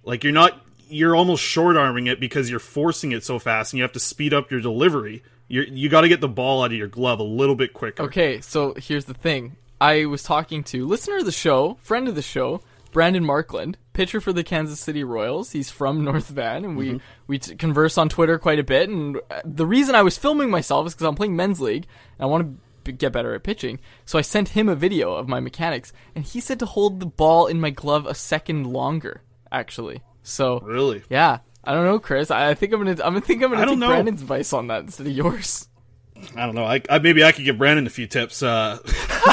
S5: like you're not you're almost short arming it because you're forcing it so fast and you have to speed up your delivery. You you got to get the ball out of your glove a little bit quicker.
S6: Okay, so here's the thing. I was talking to listener of the show, friend of the show, Brandon Markland, pitcher for the Kansas City Royals. He's from North Van, and we we t- converse on Twitter quite a bit. And uh, the reason I was filming myself is because I'm playing men's league, and I want to b- get better at pitching. So I sent him a video of my mechanics, and he said to hold the ball in my glove a second longer. Actually, so
S5: Really?
S6: yeah. I don't know, Chris. I, I think I'm gonna. I'm gonna think I'm gonna
S5: I
S6: take. Brandon's advice on that instead of yours.
S5: I don't know. I, I maybe I could give Brandon a few tips. Uh,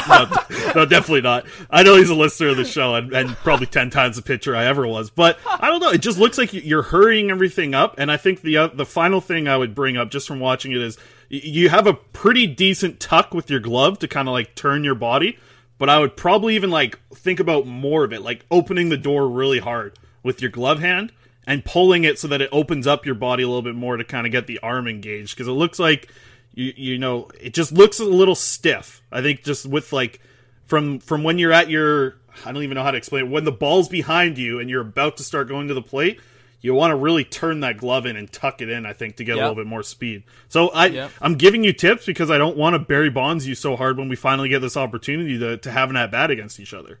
S5: no, no, definitely not. I know he's a listener of the show and, and probably ten times the pitcher I ever was. But I don't know. It just looks like you're hurrying everything up. And I think the uh, the final thing I would bring up just from watching it is you have a pretty decent tuck with your glove to kind of like turn your body. But I would probably even like think about more of it, like opening the door really hard with your glove hand and pulling it so that it opens up your body a little bit more to kind of get the arm engaged because it looks like you you know it just looks a little stiff. I think just with like from from when you're at your I don't even know how to explain it. When the ball's behind you and you're about to start going to the plate, you want to really turn that glove in and tuck it in. I think to get a little bit more speed. So I
S6: Yep.
S5: I'm giving you tips because I don't want to Barry Bonds you so hard when we finally get this opportunity to to have an at bat against each other.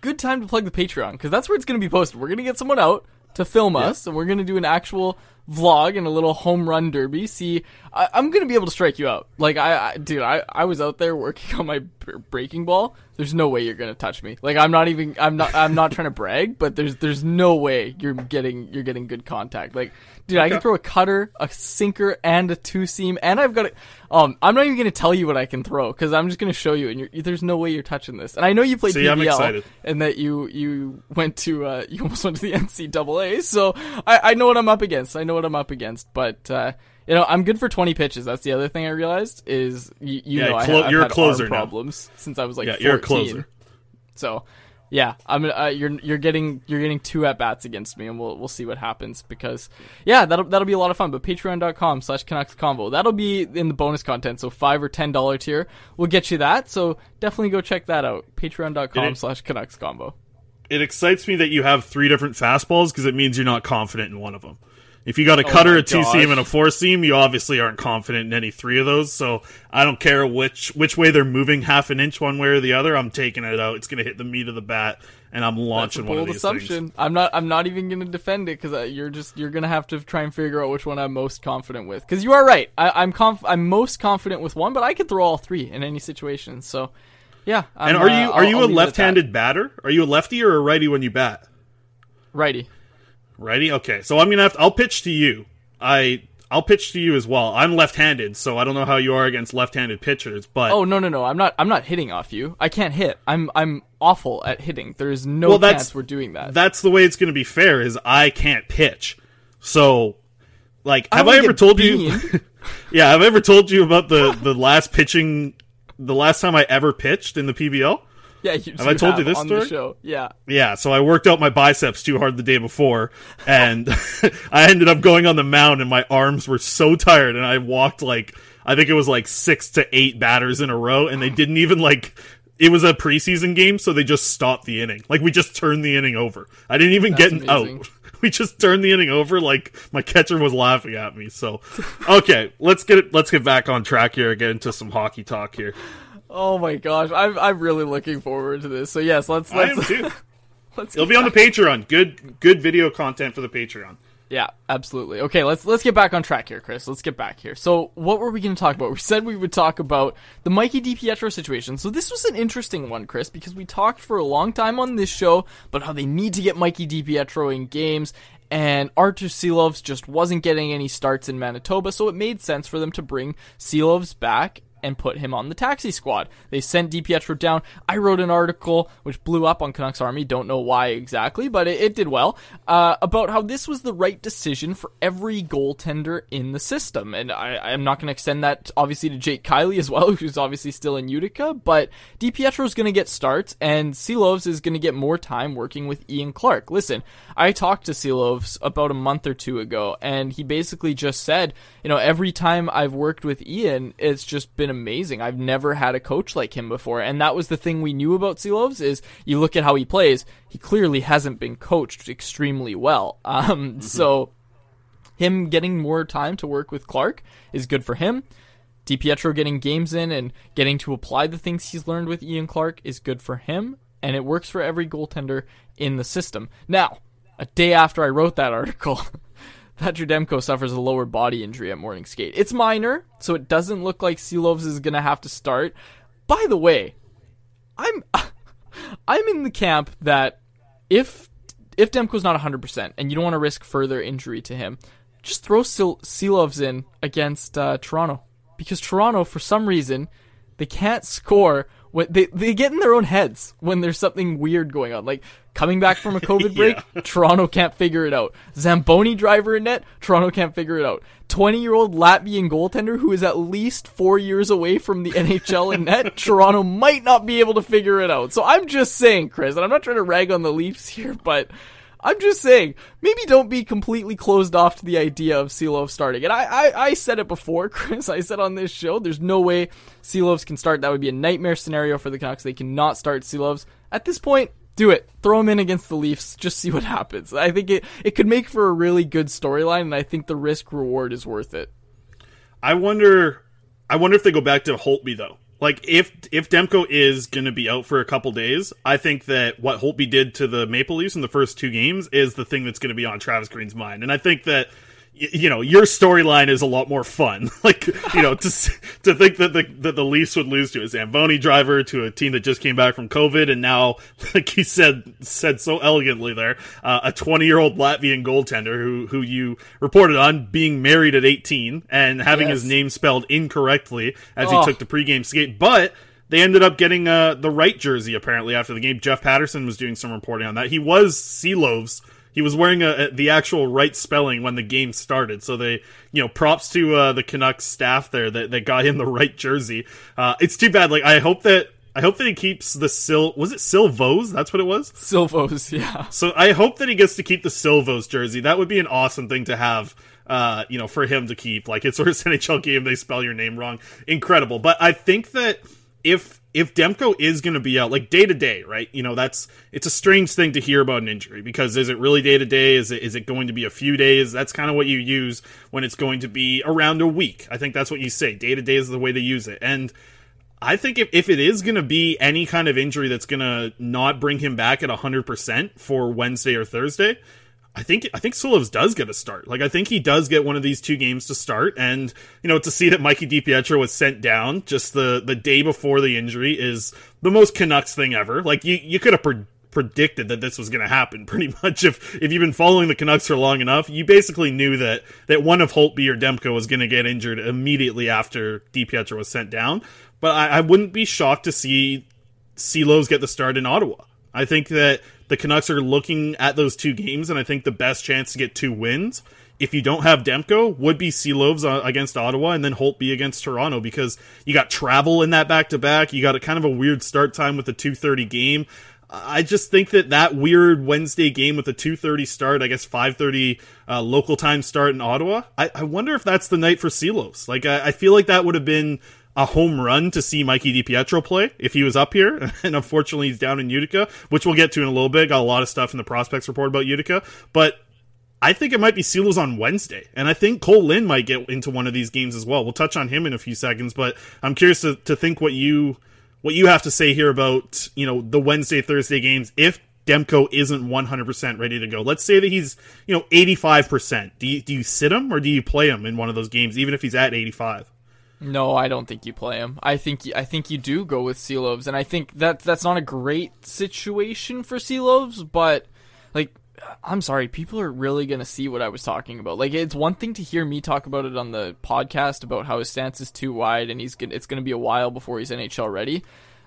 S6: good time to plug the Patreon because that's where it's going to be posted. We're going to get someone out to film us, and we're going to do an actual vlog and a little home run derby. See, I, I'm going to be able to strike you out. Like I, I dude, I, I was out there working [laughs] on my breaking ball. There's no way you're to touch me. Like I'm not even. I'm not. I'm not trying to brag, but there's there's no way you're getting you're getting good contact. Like, dude, I can throw a cutter, a sinker, and a two seam, and I've got it. Um, I'm not even to tell you what I can throw because I'm just to show you, and you're, there's no way you're touching this. And I know you played
S5: See,
S6: PBL and that you you went to uh, [laughs] you almost went to the [laughs] NCAA. So I, I know what I'm up against. I know what I'm up against. But uh, you know I'm good for 20 pitches. That's the other thing I realized is you, you
S5: Yeah,
S6: know I
S5: clo-
S6: ha- I've
S5: you're a
S6: had
S5: closer
S6: arm
S5: now.
S6: problems since I was like
S5: Yeah,
S6: 14.
S5: you're a closer.
S6: So yeah, I'm uh, you're you're getting you're getting two at bats against me, and we'll we'll see what happens because yeah, that'll that'll be a lot of fun. But Patreon.com slash Canucks Convo that'll be in the bonus content. So five or ten dollar tier will get you that. So definitely go check that out. Patreon.com slash Canucks Convo.
S5: It excites me that you have three different fastballs because it means you're not confident in one of them. If you got a cutter,
S6: Oh my
S5: a two seam, and a four seam, you obviously aren't confident in any three of those. So I don't care which which way they're moving half an inch one way or the other. I'm taking it out. It's going to hit the meat of the bat, and I'm
S6: That's a
S5: launching one of
S6: bold
S5: these
S6: assumption.
S5: things.
S6: I'm not. I'm not even going to defend it because uh, you're just. You're going to have to try and figure out which one I'm most confident with. Because you are right. I, I'm conf- I'm most confident with one, but I could throw all three in any situation. So, yeah. I'm,
S5: And are
S6: uh,
S5: you
S6: I'll-
S5: are you
S6: I'll
S5: a
S6: leave it at that.
S5: left-handed batter? Are you a lefty or a righty when you bat?
S6: righty?
S5: Righty. Okay, so I'm gonna have. To, I'll pitch to you. I I'll pitch to you as well. I'm left-handed, so I don't know how you are against left-handed pitchers, but
S6: Oh no no no! I'm not. I'm not hitting off you. I can't hit. I'm I'm awful at hitting. There's no
S5: Well, that's-
S6: chance we're doing that.
S5: that's the way it's going to be fair is I can't pitch. So like have
S6: don't
S5: I ever told you
S6: beaned. [laughs]
S5: Yeah, have I ever told you about the the last pitching, the last time I ever pitched in the PBL? [laughs]
S6: Yeah, you,
S5: Have I told you this story?
S6: show? Yeah.
S5: Yeah, so I worked out my biceps too hard the day before, and [laughs] I ended up going on the mound, and my arms were so tired, and I walked like I think it was like six to eight batters in a row, and they didn't even like. It was a preseason game, so they just stopped the inning. Like we just turned the inning over. I didn't even
S6: That's
S5: get
S6: amazing.
S5: out. [laughs] We just turned the inning over. Like my catcher was laughing at me. So, okay, let's get it. Let's get back on track here. Get into some hockey talk here.
S6: Oh my gosh, I'm I'm really looking forward to this. So yes, let's
S5: I am
S6: let's
S5: too. [laughs]
S6: let's
S5: It'll be on the Patreon. Good, good video content for the Patreon.
S6: Yeah, absolutely. Okay, let's let's get back on track here, Chris. Let's get back here. So, what were we going to talk about? We said we would talk about the Mikey DiPietro situation. So, this was an interesting one, Chris, because we talked for a long time on this show about how they need to get Mikey DiPietro in games, and Artur Silovs just wasn't getting any starts in Manitoba, so it made sense for them to bring Silovs back and put him on the taxi squad. They sent DiPietro down. I wrote an article which blew up on Canucks Army. Don't know why exactly, but it, it did well. Uh, about how this was the right decision for every goaltender in the system, and I, I'm not going to extend that obviously to Jake Kielly as well, [laughs] who's obviously still in Utica. But DiPietro is going to get starts, and Silovs is going to get more time working with Ian Clark. Listen, I talked to Silovs about a month or two ago, and he basically just said, you know, every time I've worked with Ian, it's just been amazing. I've never had a coach like him before, and that was the thing we knew about Silovs is you look at how he plays, he clearly hasn't been coached extremely well. [laughs] Um, so him getting more time to work with Clark is good for him. DiPietro getting games in and getting to apply the things he's learned with Ian Clark is good for him, and it works for every goaltender in the system. Now, a day after I wrote that article, [laughs] Thatcher Demko suffers a lower body injury at morning skate. It's minor, so it doesn't look like Silovs is going to have to start. By the way, I'm [laughs] I'm in the camp that if if Demko's not 100% and you don't want to risk further injury to him, just throw Silovs in against uh, Toronto because Toronto for some reason they can't score when they they get in their own heads when there's something weird going on. Like coming back from a [laughs] covid break Toronto can't figure it out. Zamboni driver in net Toronto can't figure it out. 20 year old Latvian goaltender who is at least 4 years away from the [laughs] NHL in net Toronto might not be able to figure it out. So I'm just saying Chris and I'm not trying to rag on the Leafs here but I'm just saying, maybe don't be completely closed off to the idea of Silov starting. And I, I, I said it before, [laughs] Chris. I said on this show, there's no way Silovs can start. That would be a nightmare scenario for the Canucks. They cannot start Silovs. At this point, do it. Throw him in against the Leafs. Just see what [laughs] happens. I think it, it could make for a really good storyline, and I think the risk reward is worth it.
S5: I wonder. I wonder if they go back to Holtby though. Like if if Demko is going to be out for a couple days, I think that what Holtby did to the Maple Leafs in the first two games is the thing that's going to be on Travis Green's mind, and I think that you know your storyline is a lot more fun. [laughs] Like you know to to think that the that the Leafs would lose to a Zamboni driver to a team that just came back from COVID, and now [laughs] like he said said so elegantly there, uh, a 20 year old Latvian goaltender who who you reported on being married at 18 and having
S6: Yes.
S5: his name spelled incorrectly as
S6: Oh.
S5: he took the pregame skate, but. They ended up getting uh, the right jersey apparently after the game. Jeff Paterson was doing some reporting on that. He was Sealoves. He was wearing a, a- the actual right spelling when the game started. So they, you know, props to uh, the Canucks staff there that, that got him the right jersey. Uh, it's too bad. Like I hope that I hope that he keeps the Sil. Was it Silvos? That's what it was.
S6: Silvos, [laughs] yeah.
S5: So I hope that he gets to keep the Silvos jersey. That would be an awesome thing to have. Uh, you know, for him to keep. Like it's [laughs] first NHL game, they spell your name wrong. Incredible. But I think that if if Demko is going to be out, like day to day, right? You know, that's it's a strange thing to hear about an injury because is it really day to day? Is it is it going to be a few days? That's kind of what you use when it's going to be around a week. I think that's what you say. Day to day is the way they use it, and. I think if, if it is going to be any kind of injury that's going to not bring him back at 100% for Wednesday or Thursday, I think I think Silovs does get a start. Like I think he does get one of these two games to start, and you know to see that Mikey DiPietro was sent down just the the day before the injury is the most Canucks thing ever. Like you you could have pre- predicted that this was going to happen [laughs] pretty much if if you've been following the Canucks for long enough. You basically knew that that one of Holtby or Demko was going to get injured immediately after DiPietro was sent down. But I, I wouldn't be shocked to see Silovs get the start in Ottawa. I think that the Canucks are looking at those two games, and I think the best chance to get two wins if you don't have Demko, would be Silovs uh, against Ottawa and then Holtby against Toronto because you got travel in that back to back. You got a kind of a weird start time with the 2:30 game. I just think that that weird Wednesday game with a 2:30 start, I guess 5:30 uh, local time start in Ottawa. I, I wonder if that's the night for Silovs. Like I, I feel like that would have been a home run to see Mikey DiPietro play if he was up here. [laughs] And unfortunately, he's down in Utica, which we'll get to in a little bit. Got a lot of stuff in the prospects report about Utica, but I think it might be Silovs on Wednesday, and I think Kole Lind might get into one of these games as well. We'll touch on him in a few seconds, but I'm curious to, to think what you what you have to say here about you know the Wednesday Thursday games if Demko isn't 100% ready to go. Let's say that he's you know 85%. Do you do you sit him or do you play him in one of those games even if he's at 85?
S6: No, I don't think you play him. I think I think you do go with Silovs, and I think that that's not a great situation for Silovs, but like I'm sorry, people are really gonna see what I was talking about. Like it's one thing to hear me talk about it on the podcast about how his stance is too wide and he's gonna, it's gonna be a while before he's NHL ready,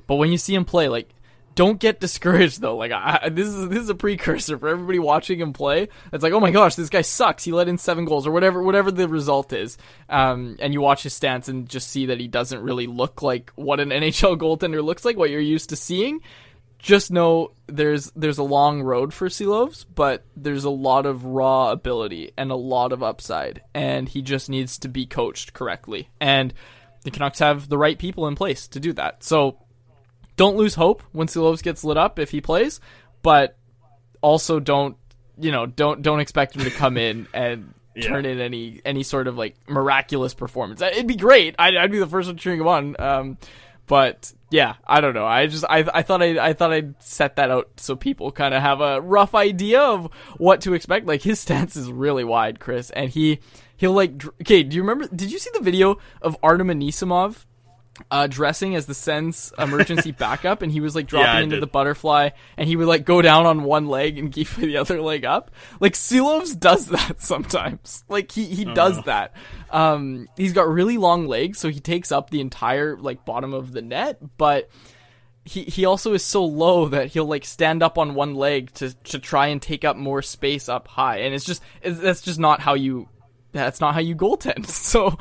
S6: but when you see him play, like don't get discouraged though. Like I, this is this is a precursor for everybody watching him play. It's like, oh my gosh, this guy sucks. He let in seven goals or whatever, whatever the result is. Um, and you watch his stance and just see that he doesn't really look like what an [laughs] NHL goaltender looks like, what you're used to seeing. Just know there's there's a long road for Silovs, but there's a lot of raw ability and a lot of upside, and he just needs to be coached correctly. And the Canucks have the right people in place to do that. So don't lose hope when Silovs gets lit up if he plays, but also don't you know don't don't expect him to come in [laughs] and
S5: Yeah.
S6: turn in any any sort of like miraculous performance. It'd be great. I'd, I'd be the first one cheering him on. Um, but yeah, I don't know. I just I I thought I I thought I'd set that out so people kind of have a rough idea of what to expect. Like his [laughs] stance is really wide, Chris, and he he'll like okay. Do you remember? Did you see the video of Artem Anisimov? Uh, dressing as the Sens emergency [laughs] backup, and he was like dropping
S5: Yeah,
S6: into
S5: did.
S6: the butterfly, and he would like go down on one leg and keep [laughs] the other leg up. Like Silovs does that [laughs] sometimes. Like he he does that. Um, he's got really long legs, so he takes up the entire like bottom of the net, but. He, he also is so low that he'll like stand up on one leg to, to try and take up more space up high, and it's just it's, that's just not how you that's not how you goaltend. [laughs] So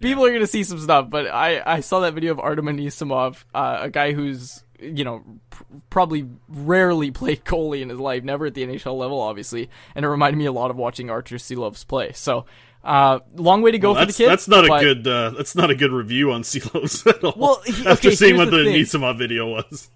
S6: people are gonna see some stuff. But I, I saw that video of Artem Anisimov, uh, a guy who's you know pr- probably rarely [laughs] played goalie in his life, never at the NHL level, obviously, and it reminded me a lot of watching Artur Silovs play. So uh, long way to go
S5: Well,
S6: for the kid.
S5: that's not a good uh, that's not a good review on [laughs] Silovs at all.
S6: Well, he-
S5: after
S6: okay,
S5: seeing what
S6: the
S5: the. Video was.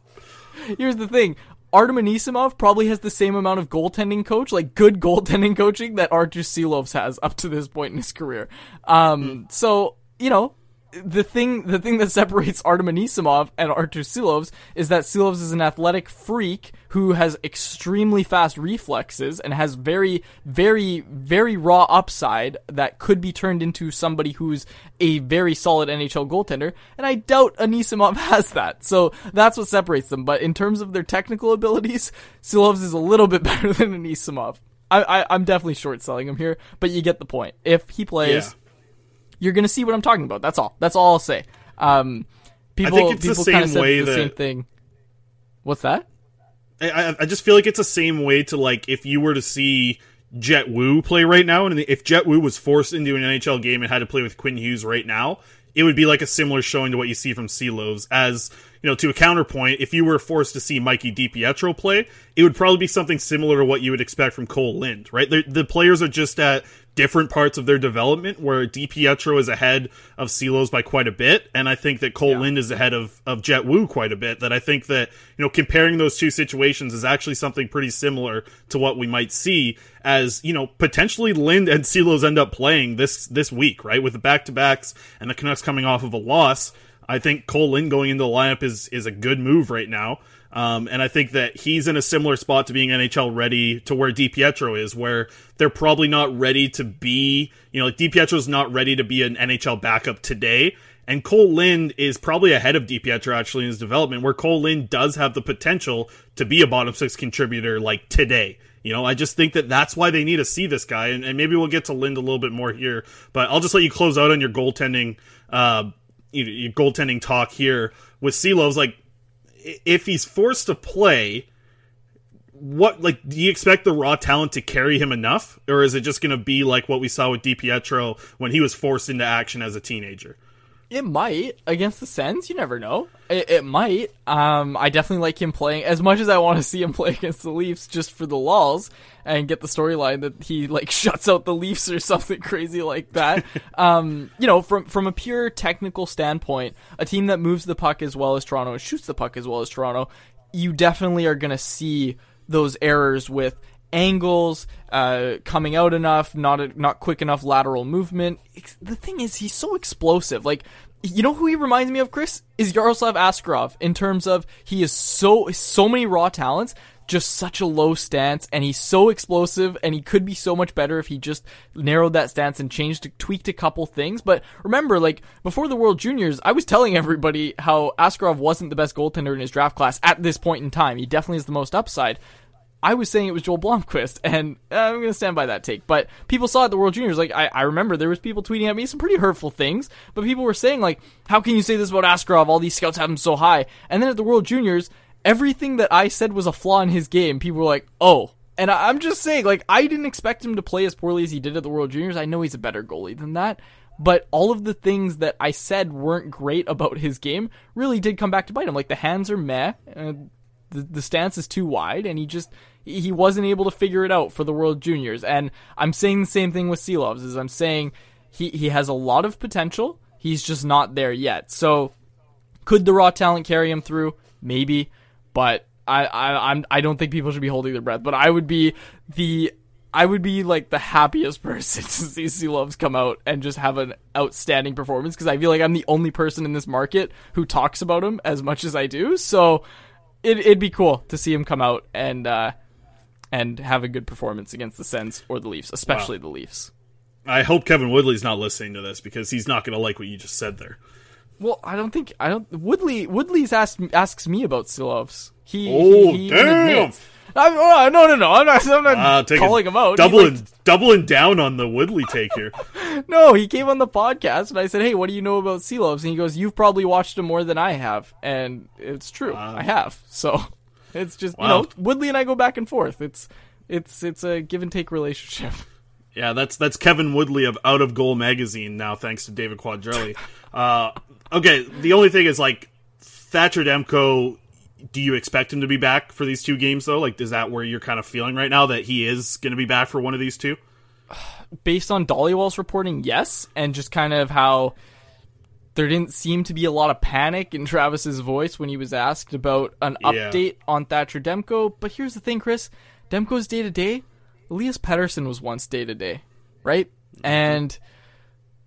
S6: Here's the thing. Artem Anisimov probably has the same amount of goaltending coach, like good goaltending [laughs] coaching that Artur Silovs has up to this point in his career. Um, so, you know, the thing, the thing that separates Artem Anisimov and Artur Silovs is that Silovs is an athletic freak who has extremely fast reflexes and has very, very, very raw upside that could be turned into somebody who's a very solid NHL goaltender. And I doubt Anisimov [laughs] has that. So that's what separates them. But in terms of their technical abilities, Silovs is a little bit [laughs] better than Anisimov. I, I, I'm definitely short selling him here, but you get the point. If he plays,
S5: Yeah.
S6: You're gonna see what I'm talking about. That's all. That's all I'll say. Um, people,
S5: think it's the
S6: people
S5: same
S6: kind of said
S5: way
S6: the
S5: that-
S6: same thing. What's that?
S5: I, I- I just feel like it's the same way to like if you were to see Jett Woo play right now, and if Jett Woo was forced into an NHL game and had to play with Quinn Hughes right now, it would be like a similar showing to what you see from Silovs. As you know, to a counterpoint, if you were forced to see Mikey DiPietro play, it would probably be something similar to what you would expect from Kole Lind. Right, the, the players are just at different parts of their development where DiPietro is ahead of Silovs by quite a bit, and I think that Kole Lind is ahead of, of Jett Woo quite a bit. That I think that, you know, comparing those two situations is actually something pretty similar to what we might see as, you know, potentially Lind and Silovs end up playing this this week, right? With the back to backs and the Canucks coming off of a loss. I think Kole Lind going into the lineup is is a good move right now. Um, and I think that he's in a similar spot to being NHL ready to where DiPietro is, where they're probably not ready to be, you know, like DiPietro's not ready to be an NHL backup today. And Kole Lind is probably ahead of DiPietro actually in his development, where Kole Lind does have the potential to be a bottom six contributor like today. You know, I just think that that's why they need to see this guy, and, and maybe we'll get to Lind a little bit more here. But I'll just let you close out on your goaltending, uh, you know, your goaltending talk here with Silovs. Like, if he's forced to play, what like do you expect the raw talent to carry him enough, or is it just going to be like what we saw with DiPietro when he was forced into action as a teenager?
S6: It might against the Sens. You never know. It, it might. Um, I definitely like him playing as much as I want to see him [laughs] play against the Leafs, just for the lulls and get the storyline that he like [laughs] shuts out the Leafs or something [laughs] crazy like that. um, you know, from from a pure technical standpoint, a team that moves the puck as well as Toronto and shoots the puck as well as Toronto, you definitely are going to see those errors with angles, uh, coming out enough, not a, not quick enough lateral movement. The thing is, he's so explosive. Like, you know who he reminds me of, Chris? Is Yaroslav Askarov in terms of he is so so many raw talents, just such a low stance, and he's so explosive, and he could be so much better if he just narrowed that stance and changed, tweaked a couple things. But remember, like before the World Juniors, I was telling everybody how Askarov wasn't the best goaltender in his draft class at this point in time. He definitely is the most upside. I was saying it was Joel Blomqvist, [laughs] and uh, I'm going to stand by that take. But people saw at the World Juniors, like I, I remember there was people tweeting at me some pretty hurtful things, but people were saying like, "How can you say this about Askarov? All these scouts have him so high." And then at the World Juniors, everything that I said was a flaw in his game, people were like, "Oh." And I, I'm just saying, like, I didn't expect him to play as poorly as he did at the World Juniors. I know he's a better goalie than that. But all of the things that I said weren't great about his game really did come back to bite him. Like the hands are meh, the, the stance is too wide, and he just he wasn't able to figure it out for the World Juniors. And I'm saying the same thing with Silovs. Is I'm saying he he has a lot of potential. He's just not there yet. So could the raw talent carry him through? Maybe, but I, I I'm I don't think people should be holding their breath. But I would be the I would be like the happiest [laughs] person to see Silovs come out and just have an outstanding performance because I feel like I'm the only person in this market who talks about him as much as I do. So it, it'd be cool to see him come out and uh, and have a good performance against the Sens or the Leafs, especially the Leafs.
S5: I hope Kevin Woodley's not listening to this because he's not going to like what you just said there.
S6: Well, I don't think I don't. Woodley Woodley's asked asks me about Silovs. He
S5: Oh,
S6: he, he
S5: damn.
S6: admits- I'm, oh, no, no, no. I'm not. I'm not
S5: Uh, taking-
S6: calling him out.
S5: Doubling
S6: like-
S5: doubling down on the Woodley take here. [laughs]
S6: no, he came on the podcast and I said, "Hey, what do you know about Silovs?" And he goes, "You've probably watched him more than I have," and it's true. I have. So [laughs] it's just you know, Woodley and I go back and forth. It's it's it's a give and take relationship. [laughs]
S5: Yeah, that's that's Kevin Woodley of Out of Goal magazine now, thanks to David Quadrelli. uh, okay, the only thing is like Thatcher Demko. Do you expect him to be back for these two games though? Like, is that where you're kind of feeling right now that he is going to be back for one of these two?
S6: based on Dhaliwal's reporting, yes, and just kind of how there didn't seem to be a lot of panic in [laughs] Travis's voice when he was asked about an
S5: Yeah.
S6: update on Thatcher Demko. But here's the thing, Chris: Demko's day to day. Elias Pettersson was once day to day, right? Mm-hmm. And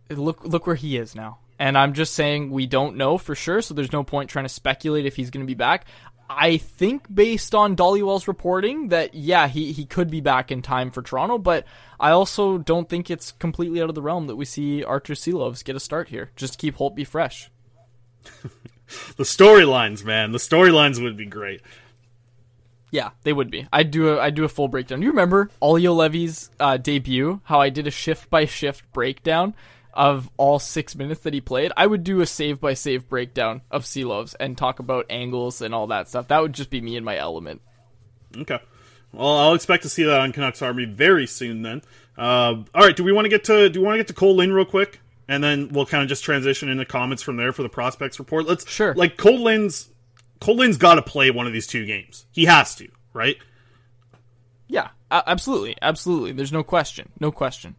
S6: look, look where he is now. And I'm just saying we don't know for sure, so there's no point trying to speculate if he's going to be back. I think based on Dhaliwal's reporting that yeah, he he could be back in time for Toronto, but I also don't think it's completely out of the realm that we see Artur Silovs get a start here. Just keep Holtby fresh. [laughs]
S5: The storylines, man, the storylines would be great.
S6: Yeah, they would be. I'd do a I'd do a full breakdown. You remember Olli Juolevi's uh, debut? How I did a shift by shift breakdown of all six minutes that he played. I would do a save by save breakdown of Silovs and talk about angles and all that stuff. That would just be me in my element.
S5: Okay. Well, I'll expect to see that on Canucks Army very soon. Then, uh, all right. Do we want to get to Do we want to get to Kole Lind real quick, and then we'll kind of just transition into comments from there for the prospects report. Let's
S6: Sure.
S5: Like Kole Lind's Kole Lind's got to play one of these two games. He has to, right?
S6: Yeah, absolutely, absolutely. There's no question, no question.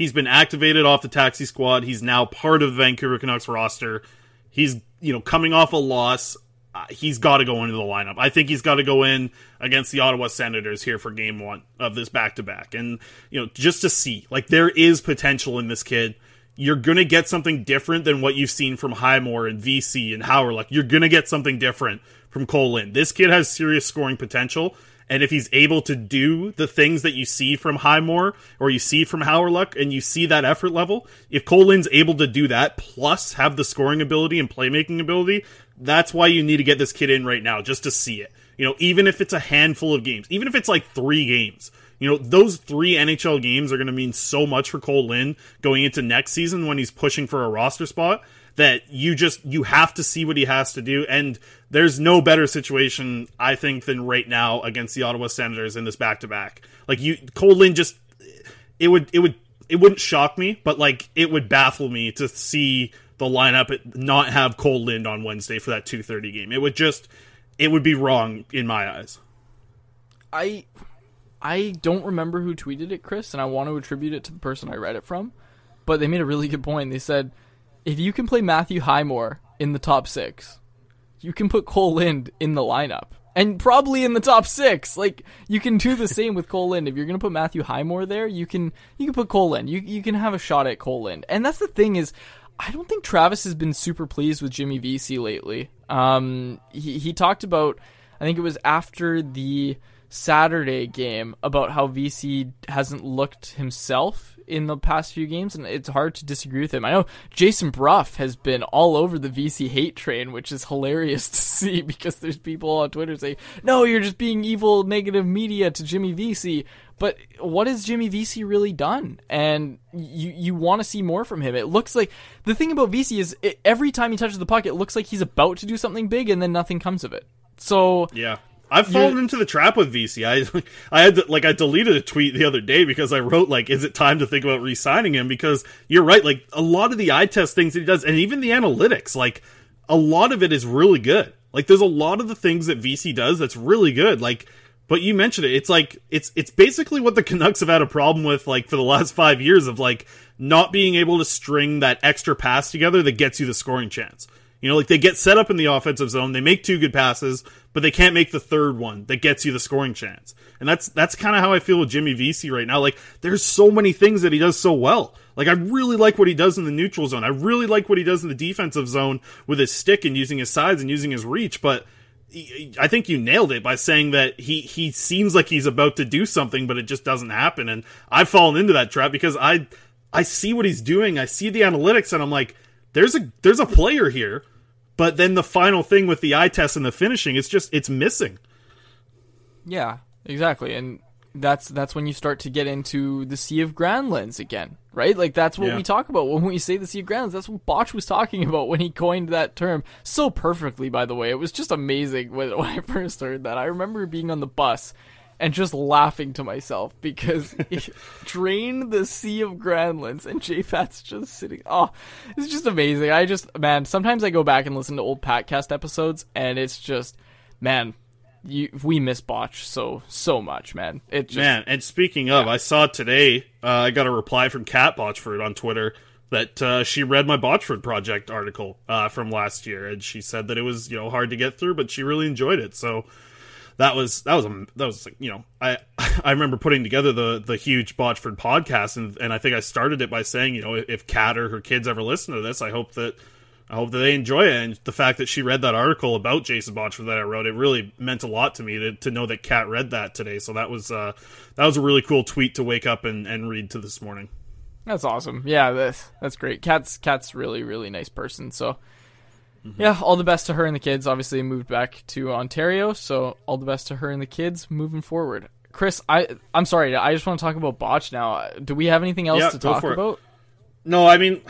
S5: He's been activated off the taxi squad. He's now part of the Vancouver Canucks roster. He's you know coming off a loss. Uh, he's got to go into the lineup. I think he's got to go in against the Ottawa Senators here for Game One of this back to back, and you know just to see like there is potential in this kid. You're gonna get something different than what you've seen from Highmore and Vesey and Howard. Like you're gonna get something different from Kole Lind. This kid has serious scoring potential, and if he's able to do the things that you see from Highmore or you see from Howerluck and you see that effort level, if Colin's able to do that plus have the scoring ability and playmaking ability, that's why you need to get this kid in right now just to see it. You know, even if it's a handful of games, even if it's like three games, you know, those three NHL games are going to mean so much for Kole Lind going into next season when he's pushing for a roster spot that you just you have to see what he has to do and there's no better situation I think than right now against the Ottawa Senators in this back to back. Like you Kole Lind just it would it would it wouldn't shock me, but like it would baffle me to see the lineup not have Kole Lind on Wednesday for that 2:30 game. It would just it would be wrong in my eyes.
S6: I I don't remember who tweeted it, Chris, and I want to attribute it to the person I read it from. But they made a really good point. They said if you can play Matthew Highmore in the top six, you can put Kole Lind in the lineup. And probably in the top six. Like you can do the same with Kole Lind. If you're gonna put Matthew Highmore there, you can you can put Kole Lind. You you can have a shot at Kole Lind. And that's the thing is I don't think Travis has been super pleased with Jimmy Vesey lately. Um he he talked about I think it was after the Saturday game about how Vesey hasn't looked himself in the past few games, and it's hard to disagree with him. I know Jason Brough has been all over the Vesey hate train, which is hilarious [laughs] to see because there's people on Twitter saying, "No, you're just being evil, negative media to Jimmy Vesey." But what has Jimmy Vesey really done? And you you want to see more from him. It looks like the thing about Vesey is it, every time he touches the puck, it looks like he's about to do something big, and then nothing comes of it. So
S5: yeah. I've fallen into the trap with Vesey. I [laughs] I had to, like I deleted a tweet the other day because I wrote like, is it time to think about re-signing him? Because you're right, like a lot of the eye test things that he does, and even the analytics, like a lot of it is really good. Like there's a lot of the things that Vesey does that's really good. Like, but you mentioned it. It's like it's it's basically what the [laughs] Canucks have had a problem with like for the last five years of like not being able to string that extra pass together that gets you the scoring chance. You know, like they get set up in the offensive zone, they make two good passes, but they can't make the third one that gets you the scoring chance. And that's that's kind of how I feel with Jimmy Vesey right now. Like there's so many things that he does so well. Like I really like what he does in the neutral zone. I really like what he does in the defensive zone with his stick and using his sides and using his reach, but I think you nailed it by saying that he he seems like he's about to do something, but it just doesn't happen. And I've fallen into that trap because I I see what he's doing, I see the analytics, and I'm like, there's a there's a player here, but then the final thing with the eye test and the finishing, it's just it's missing.
S6: Yeah, exactly, and that's that's when you start to get into the Sea of Granlunds again, right? Like that's what
S5: Yeah.
S6: we talk about when we say the Sea of Granlunds. That's what Botch was talking [laughs] about when he coined that term so perfectly. By the way, it was just amazing when, [laughs] when I first heard that. I remember being on the bus and just laughing to myself because [laughs] drain the Sea of Granlunds and JFAT's just sitting. Oh, it's just amazing. I just man, sometimes I go back and listen to old Patcast episodes, and it's just man. You, we miss Botch so so much, man. It just
S5: Man, and speaking of, I saw today, uh, I got a reply from Kat Botchford on Twitter that uh, she read my Botchford project article uh, from last year, and she said that it was you know hard to get through, but she really enjoyed it. So that was that was a, that was you know I [laughs] I remember putting together the the huge Botchford podcast, and and I think I started it by saying you know if Kat or her kids ever listen to this, I hope that. I hope that they enjoy it, and the fact that she read that article about Jason Botchford that I wrote, it really meant a lot to me to, to know that Kat read that today. So that was uh, that was a really cool tweet to wake up and, and read to this morning.
S6: That's awesome. Yeah, that's that's great. Kat's Kat's really really nice person. So Mm-hmm. yeah, all the best to her and the kids. Obviously moved back to Ontario, so all the best to her and the kids moving forward. Chris, I I'm sorry, I just want to talk about Botch now. Do we have anything else
S5: Yeah,
S6: to talk
S5: for it.
S6: about?
S5: No, I mean,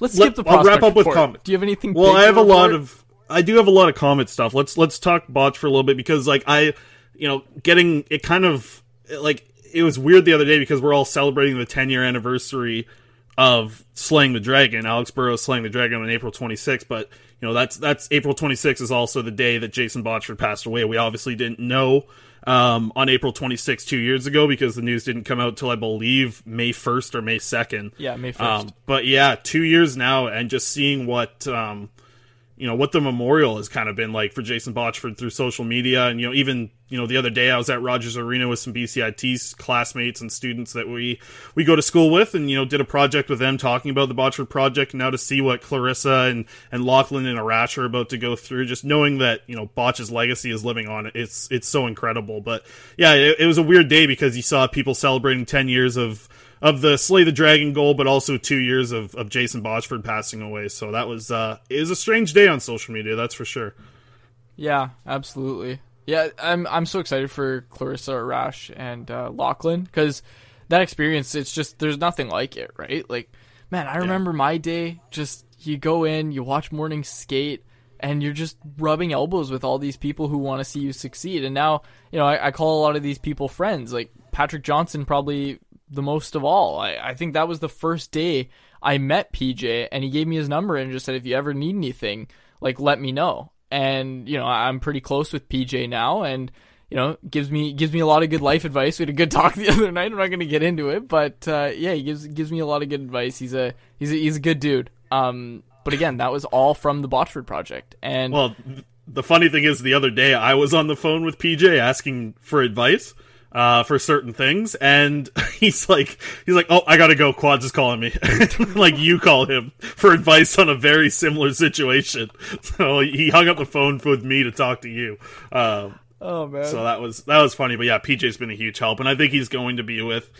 S6: Let's
S5: Let-
S6: skip the
S5: I'll wrap up with
S6: report.
S5: comment.
S6: Do you have anything?
S5: Well, I have a lot of I do have a lot of comment stuff. Let's let's talk Botch for a little bit because like I, you know, getting it kind of like it was weird the other day because we're all celebrating the 10 year anniversary of slaying the dragon. Alex Burrows slaying the dragon on April 26th, but you know that's that's April 26th is also the day that Jason Botchford passed away. We obviously didn't know um, on April 26th two years ago because the news didn't come out till I believe May 1st or May 2nd.
S6: Yeah, May 1st.
S5: Um, but yeah, two years now, and just seeing what um, you know what the memorial has kind of been like for Jason Botchford through social media, and you know even you know the other day I was at Rogers Arena with some BCIT classmates and students that we we go to school with, and you know did a project with them talking about the Botchford project. And now to see what Clarissa and and Lachlan and Arash are about to go through, just knowing that you know Botch's legacy is living on, it's it's so incredible. But yeah, it, it was a weird day because you saw people celebrating ten years of of the Slay the Dragon goal, but also two years of, of Jason Botchford passing away. So that was uh, it was a strange day on social media, that's for sure.
S6: Yeah, absolutely. Yeah, I'm I'm so excited for Clarissa Arash and uh, Lachlan because that experience. It's just there's nothing like it, right? Like, man, I remember my day just you go in, you watch morning skate, and you're just rubbing elbows with all these people who want to see you succeed. And now, you know, I, I call a lot of these people friends. Like Patrick Johnson, probably the most of all. I, I think that was the first day I met PJ, and he gave me his number and just said, if you ever need anything, like let me know. And you know, I'm pretty close with PJ now, and you know, gives me gives me a lot of good life advice. We had a good [laughs] talk the other night. I'm not going to get into it, but uh, yeah, he gives gives me a lot of good advice. He's a he's a, he's a good dude. Um, but again, that was all from the Botchford project. And
S5: Well, the funny thing is, the other day I was on the phone with PJ asking for advice uh, for certain things, and [laughs] he's like, he's like, "Oh, I gotta go. Quads is calling me." [laughs] like you call him for advice on a very similar situation. [laughs] So he hung up the phone with me to talk to you. Um,
S6: oh man,
S5: so that was that was funny. But yeah, PJ's been a huge help, and I think he's going to be with.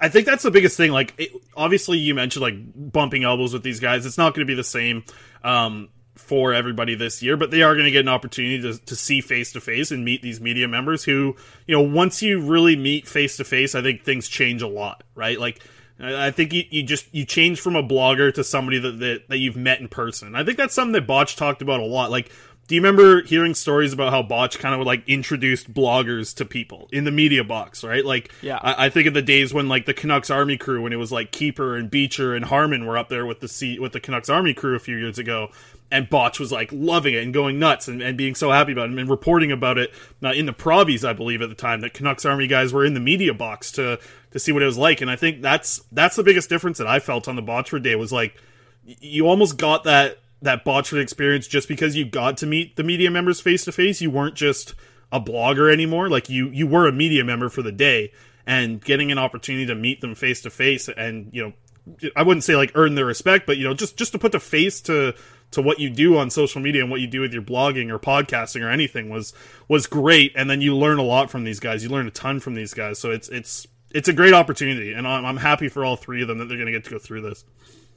S5: I think that's the biggest thing. Like, it, obviously, you mentioned like bumping elbows with these guys. It's not going to be the same um, for everybody this year, but they are going to get an opportunity to, to see face to face and meet these media members who, you know, once you really meet face to face, I think things change a lot, right? Like, I think you, you just you change from a blogger to somebody that, that that you've met in person. I think that's something that Botch talked about a lot. Like, do you remember hearing stories about how Botch kind of like introduced bloggers to people in the media box, right? Like,
S6: Yeah.
S5: I, I think of the days when like the Canucks Army crew, when it was like Keeper and Beecher and Harman were up there with the C- with the Canucks Army crew a few years ago, and Botch was like loving it and going nuts and, and being so happy about it and reporting about it uh, in the Provies, I believe, at the time that Canucks Army guys were in the media box to to see what it was like, and I think that's that's the biggest difference that I felt on the Botchford day was like you almost got that that Botchford experience just because you got to meet the media members face to face. You weren't just a blogger anymore. Like you you were a media member for the day and getting an opportunity to meet them face to face and you know I wouldn't say like earn their respect, but you know just just to put the face to to what you do on social media and what you do with your blogging or podcasting or anything was was great and then you learn a lot from these guys. You learn a ton from these guys. So it's it's it's a great opportunity and I'm, I'm happy for all three of them that they're going to get to go through this.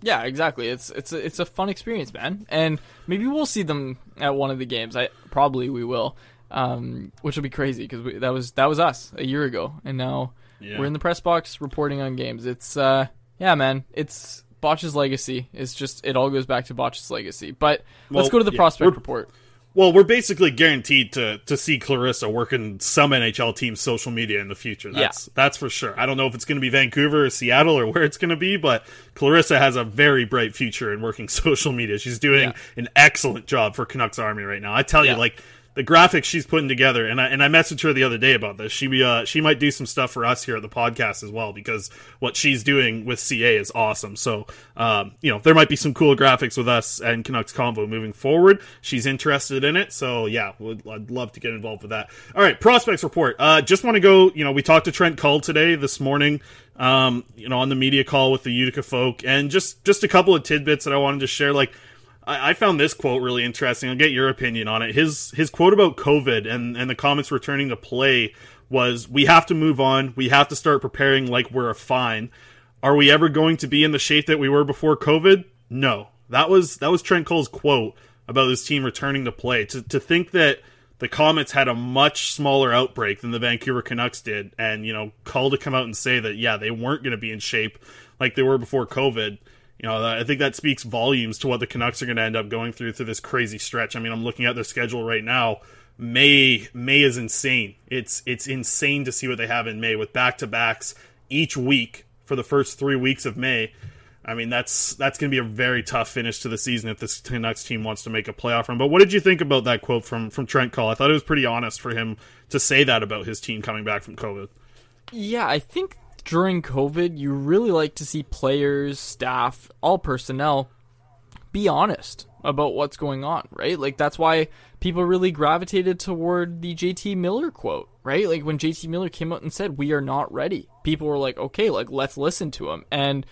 S6: Yeah, exactly. It's it's a, it's a fun experience, man. And maybe we'll see them at one of the games. I probably we will, um, which will be crazy because that was that was us a year ago, and now
S5: Yeah.
S6: we're in the press box reporting on games. It's uh, yeah, man. It's Botch's legacy. is just it all goes back to Botch's legacy. But let's go to the
S5: yeah,
S6: prospect report.
S5: Well, we're basically guaranteed to to see Clarissa working some NHL team's social media in the future. That's that's for sure. I don't know if it's going to be Vancouver or Seattle or where it's going to be, but Clarissa has a very bright future in working [laughs] social media. She's doing
S6: Yeah.
S5: an excellent job for Canucks Army right now. I tell
S6: Yeah.
S5: you, like the graphics she's putting together, and I and I messaged her the other day about this. She uh she might do some stuff for us here at the podcast as well because what she's doing with CA is awesome. So um you know there might be some cool graphics with us and Canucks Convo moving forward. She's interested in it, so yeah, I'd love to get involved with that. All right, prospects report. Uh, just want to go. You know, we talked to Trent Cull today this morning. Um, you know, on the media call with the Utica folk, and just just a couple of tidbits that I wanted to share. Like I, I found this quote really interesting. I'll get your opinion on it. His his quote about COVID and and the comments returning to play was, "We have to move on. We have to start preparing like we're a fine. Are we ever going to be in the shape that we were before COVID? No. That was that was Trent Cull's quote about his team returning to play. To to think that the Comets had a much smaller outbreak than the Vancouver Canucks did, and you know, Cull to come out and say that yeah, they weren't going to be in shape like they were before COVID. You know, I think that speaks volumes to what the Canucks are going to end up going through through this crazy stretch. I mean, I'm looking at their schedule right now. May May is insane. It's it's insane to see what they have in May with back to backs each week for the first three weeks of May. I mean, that's that's going to be a very tough finish to the season if this Canucks team wants to make a playoff run. But what did you think about that quote from from Trent Cull? I thought it was pretty honest for him to say that about his team coming back from COVID.
S6: Yeah, I think during COVID, you really like to see players, staff, all personnel be honest about what's going on, right? Like that's why people really gravitated toward the JT Miller quote, right? Like when JT Miller came out and said, "We are not ready." People were like, "Okay, like let's listen to him." And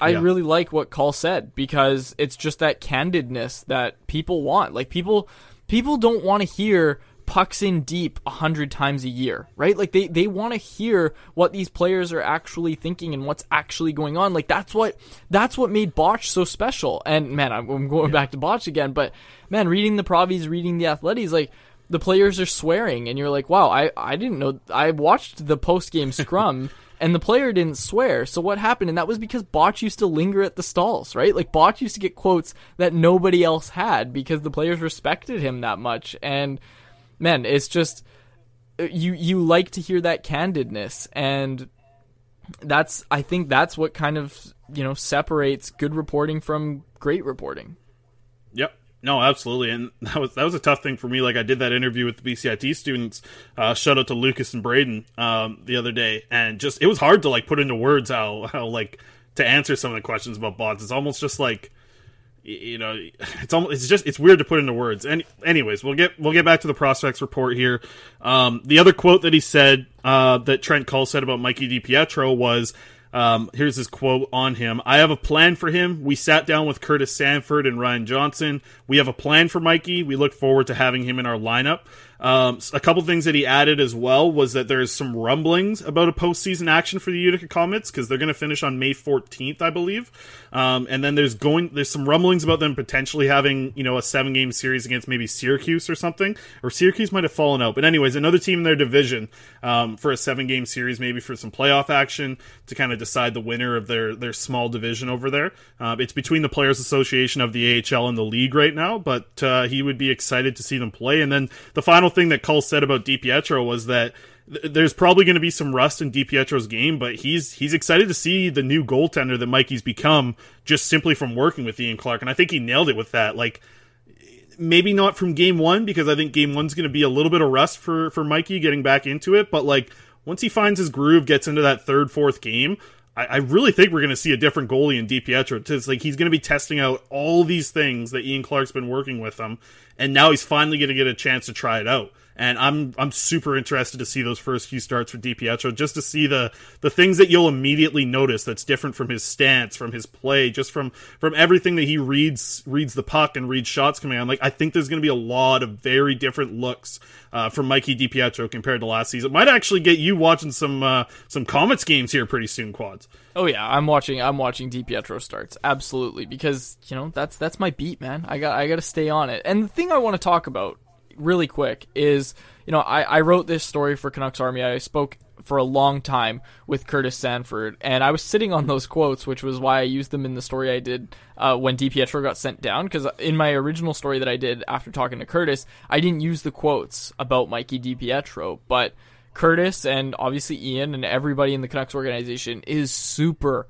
S6: I
S5: Yeah.
S6: really like what Cull said because it's just that candidness that people want. Like people people don't want to hear pucks in deep a hundred times a year, right? Like they, they want to hear what these players are actually thinking and what's actually going on. Like that's what that's what made Botch so special. And man, I'm, I'm going back to Botch again, but man, reading the Provies, reading the Athletics, like the players are swearing, and you're like, wow, I I didn't know. I watched the post game scrum. [laughs] and the player didn't swear. So what happened? And that was because Botch used to linger at the stalls, right? Like Botch used to get quotes that nobody else had because the players respected him that much. And man, it's just you you like to hear that candidness and that's I think that's what kind of you know separates good reporting from great reporting.
S5: Yep. No, absolutely, and [laughs] that was that was a tough thing for me. Like I did that interview with the BCIT students. Uh, shout out to Lucas and Braden um, the other day, and just it was hard to like put into words how how like to answer some of the questions about bots. It's almost just like you know, it's almost it's just it's weird to put into words. And anyways, we'll get we'll get back to the prospects report here. Um, the other quote that he said uh, that Trent Cull said about Mikey DiPietro was. Um, here's his quote on him. I have a plan for him. We sat down with Curtis Sanford and Ryan Johnson. We have a plan for Mikey. We look forward to having him in our lineup. Um, a couple things that he added as well was that there's some rumblings about a postseason action for the Utica Comets because they're going to finish on May 14th, I believe. Um, and then there's going there's some rumblings about them potentially having you know a seven game series against maybe Syracuse or something, or Syracuse might have fallen out. But anyways, another team in their division um, for a seven game series, maybe for some playoff action to kind of decide the winner of their their small division over there. Uh, it's between the Players Association of the AHL and the league right now, but uh, he would be excited to see them play. And then the final thing that Cull said about DiPietro was that th- there's probably going to be some rust in DiPietro's game, but he's he's excited to see the new goaltender that Mikey's become just simply from working with Ian Clark, and I think he nailed it with that. Like maybe not from game one because I think game one's going to be a little bit of rust for for Mikey getting back into it, but like once he finds his groove, gets into that third, fourth game. I, I really think we're going to see a different goalie in DiPietro. It's like he's going to be testing out all these things that Ian Clark's been working with him, and now he's finally going to get a chance to try it out and I'm I'm super interested to see those first few starts for DiPietro, just to see the the things that you'll immediately notice that's different from his stance, from his play, just from from everything that he reads reads the puck and reads shots coming on. Like I think there's going to be a lot of very different looks uh, from Mikey DiPietro compared to last season. Might actually get you watching some uh, some Comets games here pretty soon, quads.
S6: Oh yeah, I'm watching. I'm watching DiPietro starts absolutely because you know that's that's my beat, man. I got I got to stay on it. And the thing I want to talk about really quick is you know I I wrote this story for Canucks Army. I spoke for a long time with Curtis Sanford, and I was sitting on those quotes, which was why I used them in the story I did uh, when DiPietro got sent down. Because in my original story that I did after talking to Curtis, I didn't use the quotes about Mikey DiPietro, but Curtis and obviously Ian and everybody in the Canucks organization is super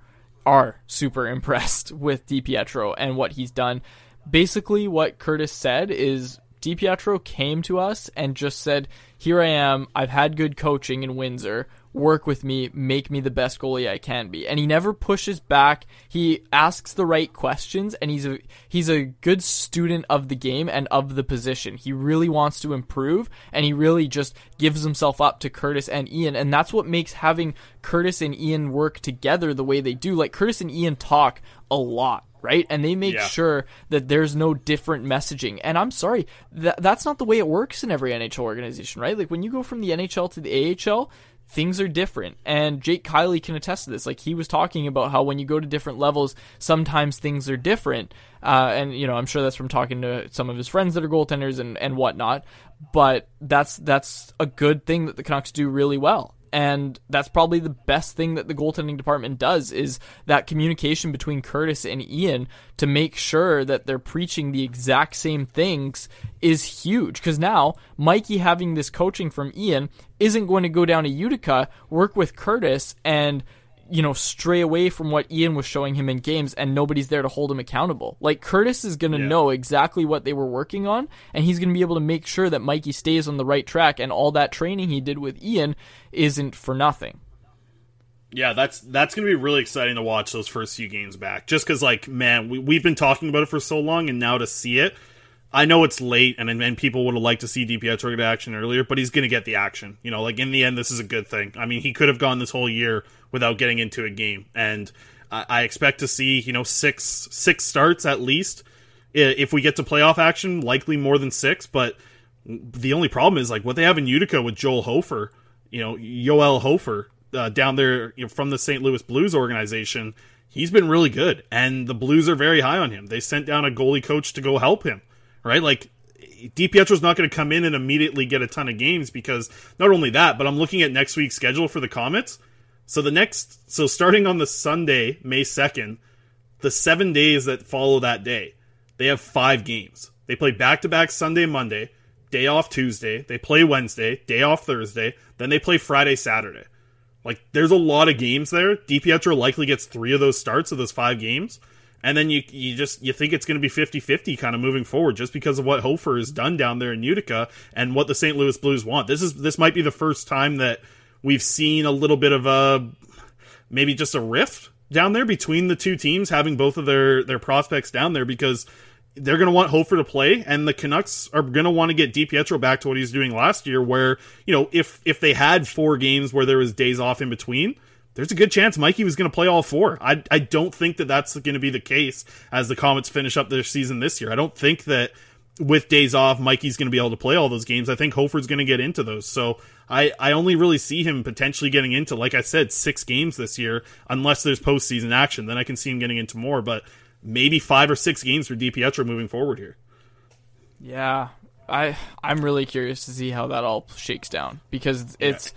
S6: are super impressed [laughs] with DiPietro and what he's done. Basically, what Curtis said is DiPietro came to us and just said, "Here I am. I've had good coaching in Windsor. Work with me, make me the best goalie I can be." And he never pushes back. He asks the right questions and he's a he's a good student of the game and of the position. He really wants to improve and he really just gives himself up to Curtis and Ian and that's what makes having Curtis and Ian work together the way they do. Like Curtis and Ian talk a lot right? And they make
S5: Yeah.
S6: sure that there's no different messaging. And I'm sorry, that that's not the way it works in every NHL organization, right? Like when you go from the NHL to the AHL, things are different. And Jake Kielly can attest to this. Like he was talking about how when you go to different levels, sometimes things are different. Uh, and you know, I'm sure that's from talking to some of his friends that are goaltenders and and whatnot. But that's that's a good thing that the Canucks do really well and that's probably the best thing that the goaltending department does is that communication between Curtis and Ian to make sure that they're preaching the exact same things is huge. Because now Mikey having this coaching from Ian isn't going to go down to Utica work with Curtis and you know stray away from what Ian was showing him in games and nobody's there to hold him accountable like Curtis is going to
S5: Yeah.
S6: know exactly what they were working on and he's going to be able to make sure that Mikey stays on the right track and all that training he did with Ian isn't for nothing.
S5: Yeah, that's that's gonna be really exciting to watch those first few games back. Just because, like, man, we we've been talking about it for so long, and now to see it, I know it's late, and and people would have liked to see DiPietro get action earlier, but he's gonna get the action. You know, like in the end, this is a good thing. I mean, he could have gone this whole year without getting into a game, and I, I expect to see you know six six starts at least. If we get to playoff action, likely more than six, but the only problem is like what they have in Utica with Joel Hofer, you know, Yoel Hofer uh, down there you know, from the St. Louis Blues organization. He's been really good, and the Blues are very high on him. They sent down a goalie coach to go help him, right? Like, DiPietro's not going to come in and immediately get a ton of games because not only that, but I'm looking at next week's schedule for the Comets. So the next, so starting on the Sunday, May 2nd, the seven days that follow that day, they have five games. They play back to back Sunday, Monday, day off Tuesday, they play Wednesday, day off Thursday, then they play Friday, Saturday. Like, there's a lot of games there. DiPietro likely gets three of those starts of those five games. And then you you just you think it's going to be 50-50 kind of moving forward just because of what Hofer has done down there in Utica and what the St. Louis Blues want. This is this might be the first time that we've seen a little bit of a maybe just a rift down there between the two teams having both of their their prospects down there because they're going to want Hofer to play, and the Canucks are going to want to get DiPietro back to what he's doing last year, where you know if if they had four games where there was days off in between, there's a good chance Mikey was going to play all four. I I don't think that that's going to be the case as the Comets finish up their season this year. I don't think that with days off, Mikey's going to be able to play all those games. I think Hofer's going to get into those. So I, I only really see him potentially getting into, like I said, six games this year, unless there's postseason action. Then I can see him getting into more, but maybe five or six games for DiPietro moving forward here.
S6: Yeah, I I'm really curious to see how that all shakes down because it's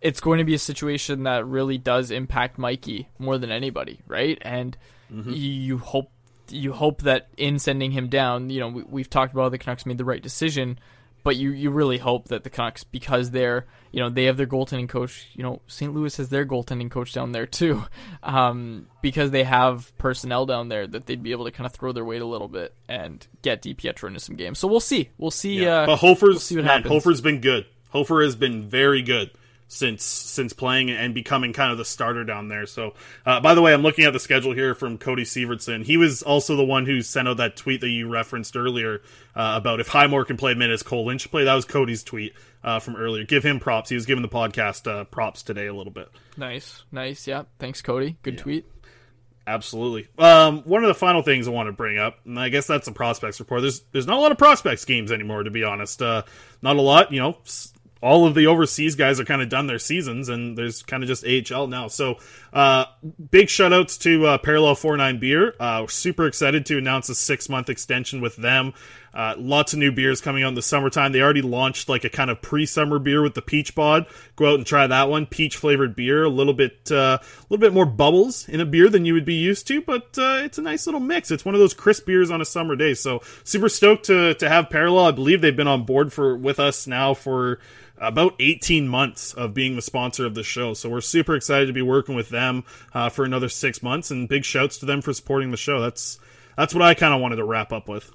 S6: it's going to be a situation that really does impact Mikey more than anybody, right? And
S5: Mm-hmm.
S6: you hope you hope that in sending him down, you know, we, we've talked about the Canucks made the right decision, but you you really hope that the Canucks because they're you know they have their goaltending coach, you know, St. Louis has their goaltending coach down there too, [laughs] um, because they have personnel down there that they'd be able to kind of throw their weight a little bit and get DiPietro into some games. So we'll see, we'll see.
S5: Yeah.
S6: Uh,
S5: but Hofer's
S6: we'll see what
S5: man,
S6: happens.
S5: Hofer's been good. Hofer has been very good since since playing and becoming kind of the starter down there. So, uh, by the way, I'm looking at the schedule here from Cody Sievertson. He was also the one who sent out that tweet that you referenced earlier uh, about if Highmore can play minutes, Kole Lind should play. That was Cody's tweet uh, from earlier. Give him props. He was giving the podcast uh, props today a little bit.
S6: Nice, nice. Yeah, thanks, Cody. Good tweet.
S5: Absolutely. Um, one of the final things I want to bring up, and I guess that's the prospects report. There's there's not a lot of prospects games anymore, to be honest. Uh, not a lot. You know, all of the overseas guys are kind of done their seasons, and there's kind of just AHL now. So, uh, big shout outs to uh, Parallel 49 Beer. Uh, we're super excited to announce a six month extension with them. Uh, lots of new beers coming out in the summertime. They already launched like a kind of pre-summer beer with the peach bod. Go out and try that one. Peach flavored beer, a little bit, uh, a little bit more bubbles in a beer than you would be used to, but uh, it's a nice little mix. It's one of those crisp beers on a summer day. So super stoked to to have Parallel. I believe they've been on board for with us now for about 18 months of being the sponsor of the show. So we're super excited to be working with them uh, for another six months, and big shouts to them for supporting the show. That's that's what I kind of wanted to wrap up with.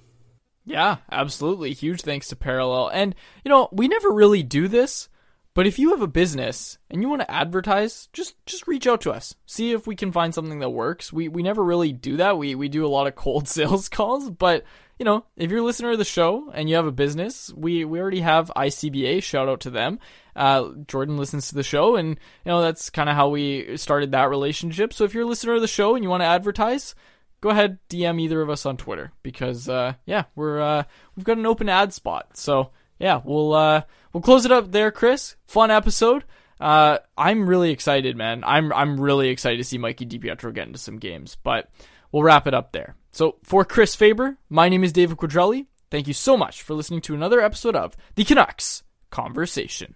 S6: Yeah, absolutely. Huge thanks to Parallel. And, you know, we never really do this, but if you have a business and you want to advertise, just just reach out to us. See if we can find something that works. We we never really do that. We we do a lot of [laughs] cold sales calls, but you know, if you're a listener of the show and you have a business, we we already have ICBA. Shout out to them. Uh, Jordan listens to the show, and you know that's kind of how we started that relationship. So if you're a listener of the show and you want to advertise, go ahead DM either of us on Twitter because uh, yeah, we're uh, we've got an open ad spot. So yeah, we'll uh, we'll close it up there, Chris. Fun episode. Uh, I'm really excited, man. I'm I'm really excited to see Mikey DiPietro get into some games, but we'll wrap it up there. So for Chris Faber, my name is David Quadrelli. Thank you so much for listening to another episode of the Canucks Conversation.